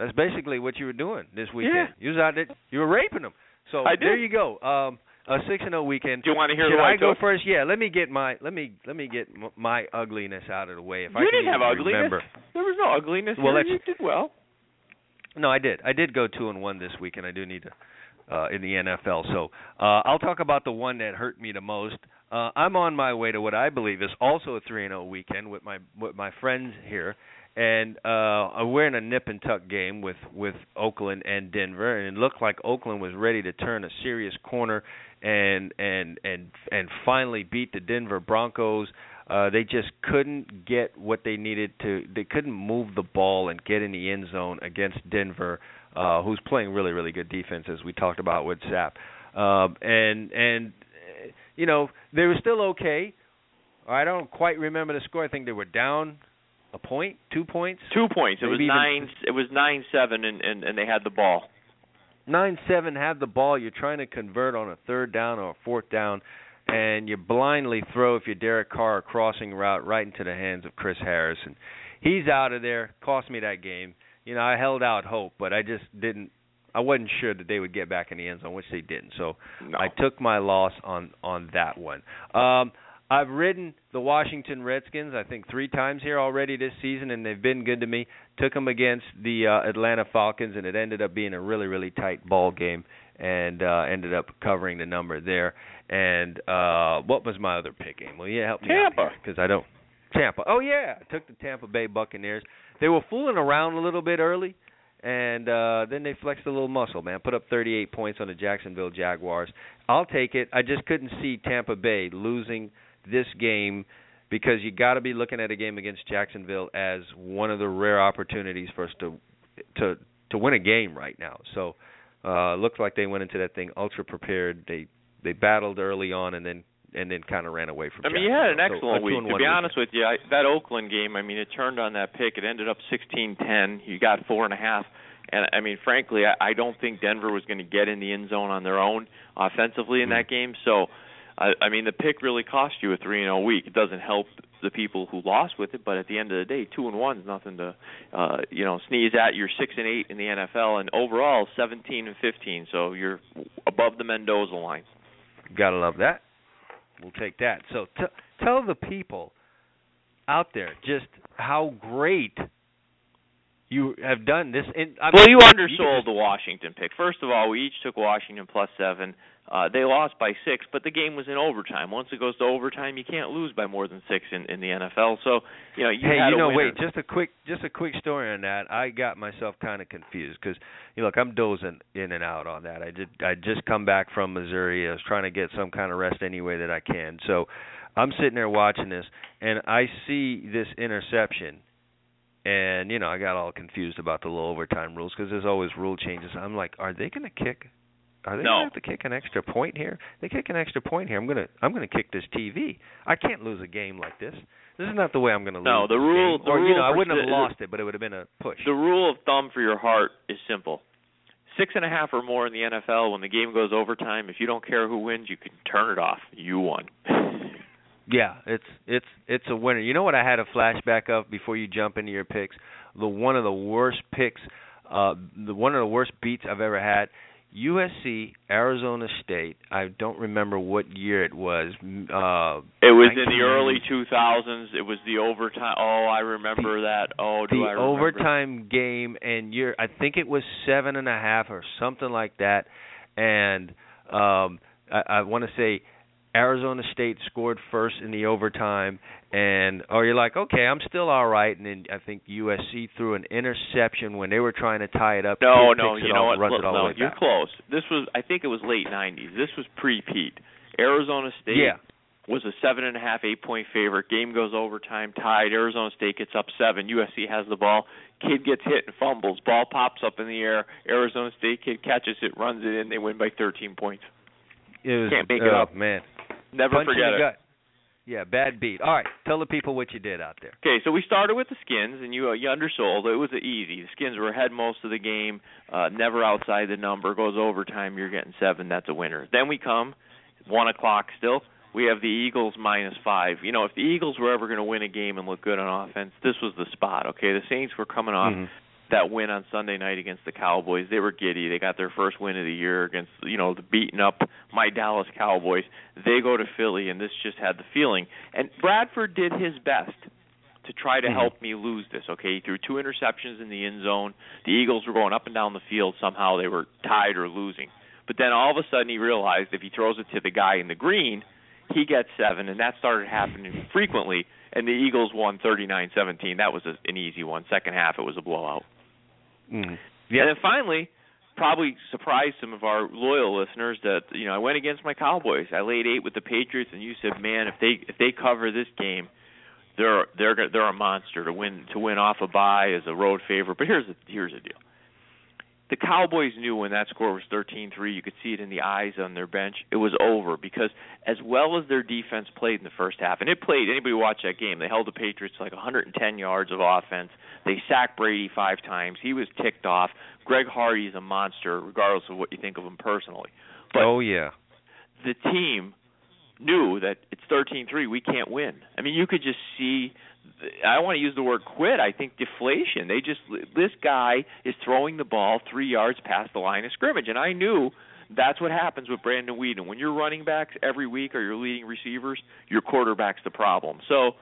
That's basically what you were doing this weekend. Yeah. You was out there, you were raping them. So I did. there you go. Um, a six and zero weekend. Do you want to hear Should I I go first? Yeah. Let me get my let me let me get my ugliness out of the way. If I you can didn't have ugliness. remember. There was no ugliness. Well, you did well. No, I did. I did go two and one this week, and I do need to uh, in the NFL. So uh, I'll talk about the one that hurt me the most. Uh, I'm on my way to what I believe is also a three and zero weekend with my with my friends here, and uh, we're in a nip and tuck game with with Oakland and Denver, and it looked like Oakland was ready to turn a serious corner and and and and finally beat the Denver Broncos. Uh, they just couldn't get what they needed to. They couldn't move the ball and get in the end zone against Denver, uh, who's playing really, really good defense, as we talked about with Sapp. Um, and and uh, you know they were still okay. I don't quite remember the score. I think they were down a point, two points, Two points. It was Maybe even- nine. It was nine seven, and and and they had the ball. nine seven. had the ball. You're trying to convert on a third down or a fourth down, and you blindly throw if you're Derek Carr a crossing route right into the hands of Chris Harris, and he's out of there. Cost me that game. You know, I held out hope, but I just didn't. I wasn't sure that they would get back in the end zone, which they didn't. So No. I took my loss on on that one. Um, I've ridden the Washington Redskins, I think three times here already this season, and they've been good to me. Took them against the uh, Atlanta Falcons, and it ended up being a really really tight ball game, and uh, ended up covering the number there. And uh, what was my other pick game? Well, yeah, help me Tampa. because I don't. Tampa. Oh yeah, I took the Tampa Bay Buccaneers. They were fooling around a little bit early, and uh then they flexed a little muscle, man. Put up 38 points on the Jacksonville Jaguars. I'll take it. I just couldn't see Tampa Bay losing this game because you got to be looking at a game against Jacksonville as one of the rare opportunities for us to to to win a game right now. So, uh looks like they went into that thing ultra prepared. They they battled early on and then and then kind of ran away from. I mean, you had an. So, excellent a week. To be honest with you, I, that Oakland game, I mean, it turned on that pick. It ended up sixteen ten. You got four and a half. And I mean, frankly, I, I don't think Denver was going to get in the end zone on their own offensively in that game. So, I, I mean, the pick really cost you a three and zero week. It doesn't help the people who lost with it, but at the end of the day, two and one is nothing to, uh, you know, sneeze at. You're six and eight in the NFL, and overall seventeen and fifteen. So you're above the Mendoza line. Gotta love that. We'll take that. So t- tell the people out there just how great you have done this. And I well, you undersold just- the Washington pick. First of all, we each took Washington plus seven. Uh, they lost by six, but the game was in overtime. Once it goes to overtime, you can't lose by more than six in, in the NFL. So, you know, you hey, you know, wait, just a quick, just a quick story on that. I got myself kind of confused because, you know, look, I'm dozing in and out on that. I did, I just come back from Missouri. I was trying to get some kind of rest any way that I can. So, I'm sitting there watching this, and I see this interception, and you know, I got all confused about the little overtime rules because there's always rule changes. I'm like, are they going to kick? Are they No. going to have to kick an extra point here? They kick an extra point here. I'm gonna, I'm gonna kick this TV. I can't lose a game like this. This is not the way I'm going to lose. No, the rule- the or you rule know, I wouldn't have the- lost it, but it would have been a push. The rule of thumb for your heart is simple. Six and a half or more in the NFL, when the game goes overtime, if you don't care who wins, you can turn it off. You won. *laughs* Yeah, it's it's it's a winner. You know what I had a flashback of before you jump into your picks? The one of the worst picks, uh the one of the worst beats I've ever had. USC, Arizona State. I don't remember what year it was. Uh It was in the early 2000s. It was the overtime. Oh, I remember that. Oh, do the I remember? That overtime game and you're I think it was seven and a half or something like that and um I, I wanna say Arizona State scored first in the overtime and or you're like, Okay, I'm still all right and then I think USC threw an interception when they were trying to tie it up. No, no, you know what? Look, it all the no, you're back. close. This was, I think it was late '90s. This was pre-Pete. Arizona State Yeah. was a seven and a half, eight point favorite. Game goes overtime, tied. Arizona State gets up seven. USC has the ball. Kid gets hit and fumbles. Ball pops up in the air. Arizona State kid catches it, runs it in. They win by 13 points. It was Can't make it oh, up. man. Never Punch forget it. gut. Yeah, bad beat. All right, tell the people what you did out there. Okay, so we started with the skins, and you uh, you undersold. It was easy. The skins were ahead most of the game, uh, never outside the number. Goes overtime, you're getting seven. That's a winner. Then we come one o'clock still. We have the Eagles minus five. You know, if the Eagles were ever going to win a game and look good on offense, this was the spot. Okay, the Saints were coming off Mhm. That win on Sunday night against the Cowboys. They were giddy. They got their first win of the year against you know the beaten up my Dallas Cowboys. They go to Philly, and this just had the feeling. And Bradford did his best to try to Mhm. help me lose this. Okay, he threw two interceptions in the end zone. The Eagles were going up and down the field. Somehow they were tied or losing. But then all of a sudden he realized if he throws it to the guy in the green, he gets seven, and that started happening frequently. And the Eagles won 39-17. That was an easy one. Second half, it was a blowout. Mhm. And then finally, probably surprised some of our loyal listeners that you know I went against my Cowboys. I laid eight with the Patriots, and you said, "Man, if they if they cover this game, they're they're they're a monster to win to win off a bye as a road favorite." But here's the here's the deal. The Cowboys knew when that score was 13-3, you could see it in the eyes on their bench. It was over because as well as their defense played in the first half, and it played. Anybody watch that game? They held the Patriots to like 110 yards of offense. They sacked Brady five times. He was ticked off. Greg Hardy is a monster, regardless of what you think of him personally. But oh yeah. the team knew that it's 13-3. We can't win. I mean, you could just see. I don't want to use the word quit. I think deflation. They just this guy is throwing the ball three yards past the line of scrimmage, and I knew that's what happens with Brandon Weeden. When you're running backs every week or you're leading receivers, your quarterback's the problem. So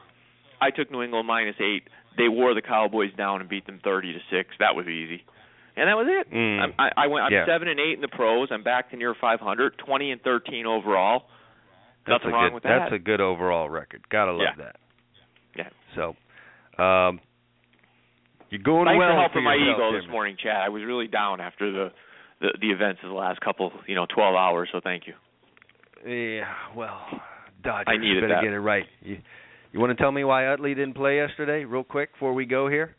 I took New England minus eight. They wore the Cowboys down and beat them 30 to six. That was easy. And that was it. Mm. I'm, I, I went. I'm Yeah. seven and eight in the pros. I'm back to near 500. 20 and 13 overall. That's Nothing a wrong good, with that. That's a good overall record. Gotta love Yeah. that. So, um, You're going Thanks well for helping my yourself, ego this morning, Chad. I was really down after the, the the events of the last couple, you know, 12 hours. So thank you. Yeah, well, Dodgers I needed better that. get it right. You, you want to tell me why Utley didn't play yesterday, real quick, before we go here?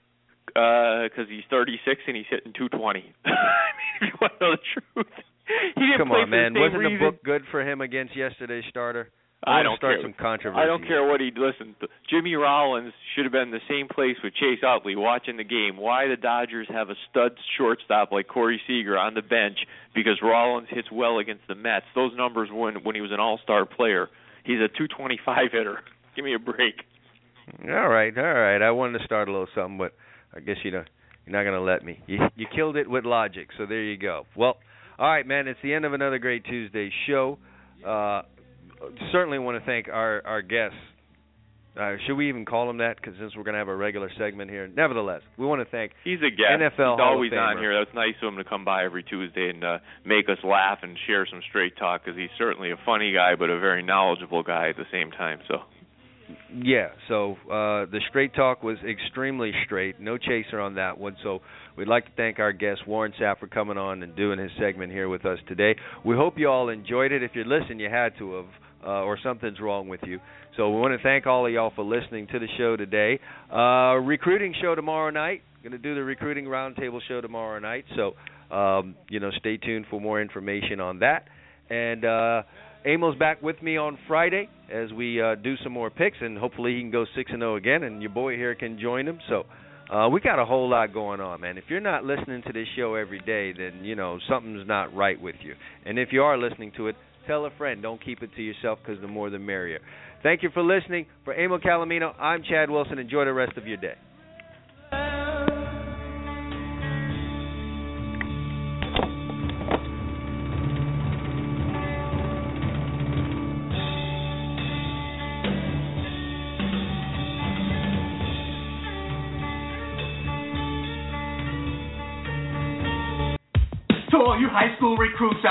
because he's 36 and he's hitting 220. *laughs* I mean, if you want to know the truth, *laughs* he didn't Come play on, for man. Wasn't reason. the book good for him against yesterday's starter? I, don't start care. some controversy. I don't care what he listen. Jimmy Rollins should have been in the same place with Chase Utley watching the game. Why the Dodgers have a stud shortstop like Corey Seager on the bench because Rollins hits well against the Mets. Those numbers when when he was an All-Star player. He's a 225 hitter. *laughs* Give me a break. All right, all right. I wanted to start a little something, but I guess you know you're not going to let me. You you killed it with logic, so there you go. Well, all right, man. It's the end of another great Tuesday show. Uh, certainly want to thank our our guests. Uh, should we even call him that? Because since we're going to have a regular segment here, nevertheless, we want to thank He's a guest. NFL He's always on here. That's nice of him to come by every Tuesday and uh, make us laugh and share some straight talk because he's certainly a funny guy, but a very knowledgeable guy at the same time. So Yeah, so uh, the straight talk was extremely straight, no chaser on that one. So we'd like to thank our guest Warren Sapp for coming on and doing his segment here with us today. We hope you all enjoyed it. If you're listening, you had to have, uh, or something's wrong with you. So we want to thank all of y'all for listening to the show today. Uh, recruiting show tomorrow night. Going to do the recruiting roundtable show tomorrow night. So um, you know, stay tuned for more information on that. And uh, Amo's back with me on Friday as we uh, do some more picks, and hopefully he can go six and zero again, and your boy here can join him. So uh, we got a whole lot going on, man. If you're not listening to this show every day, then you know something's not right with you. And if you are listening to it, tell a friend. Don't keep it to yourself because the more the merrier. Thank you for listening. For Amo Calomino, I'm Chad Wilson. Enjoy the rest of your day.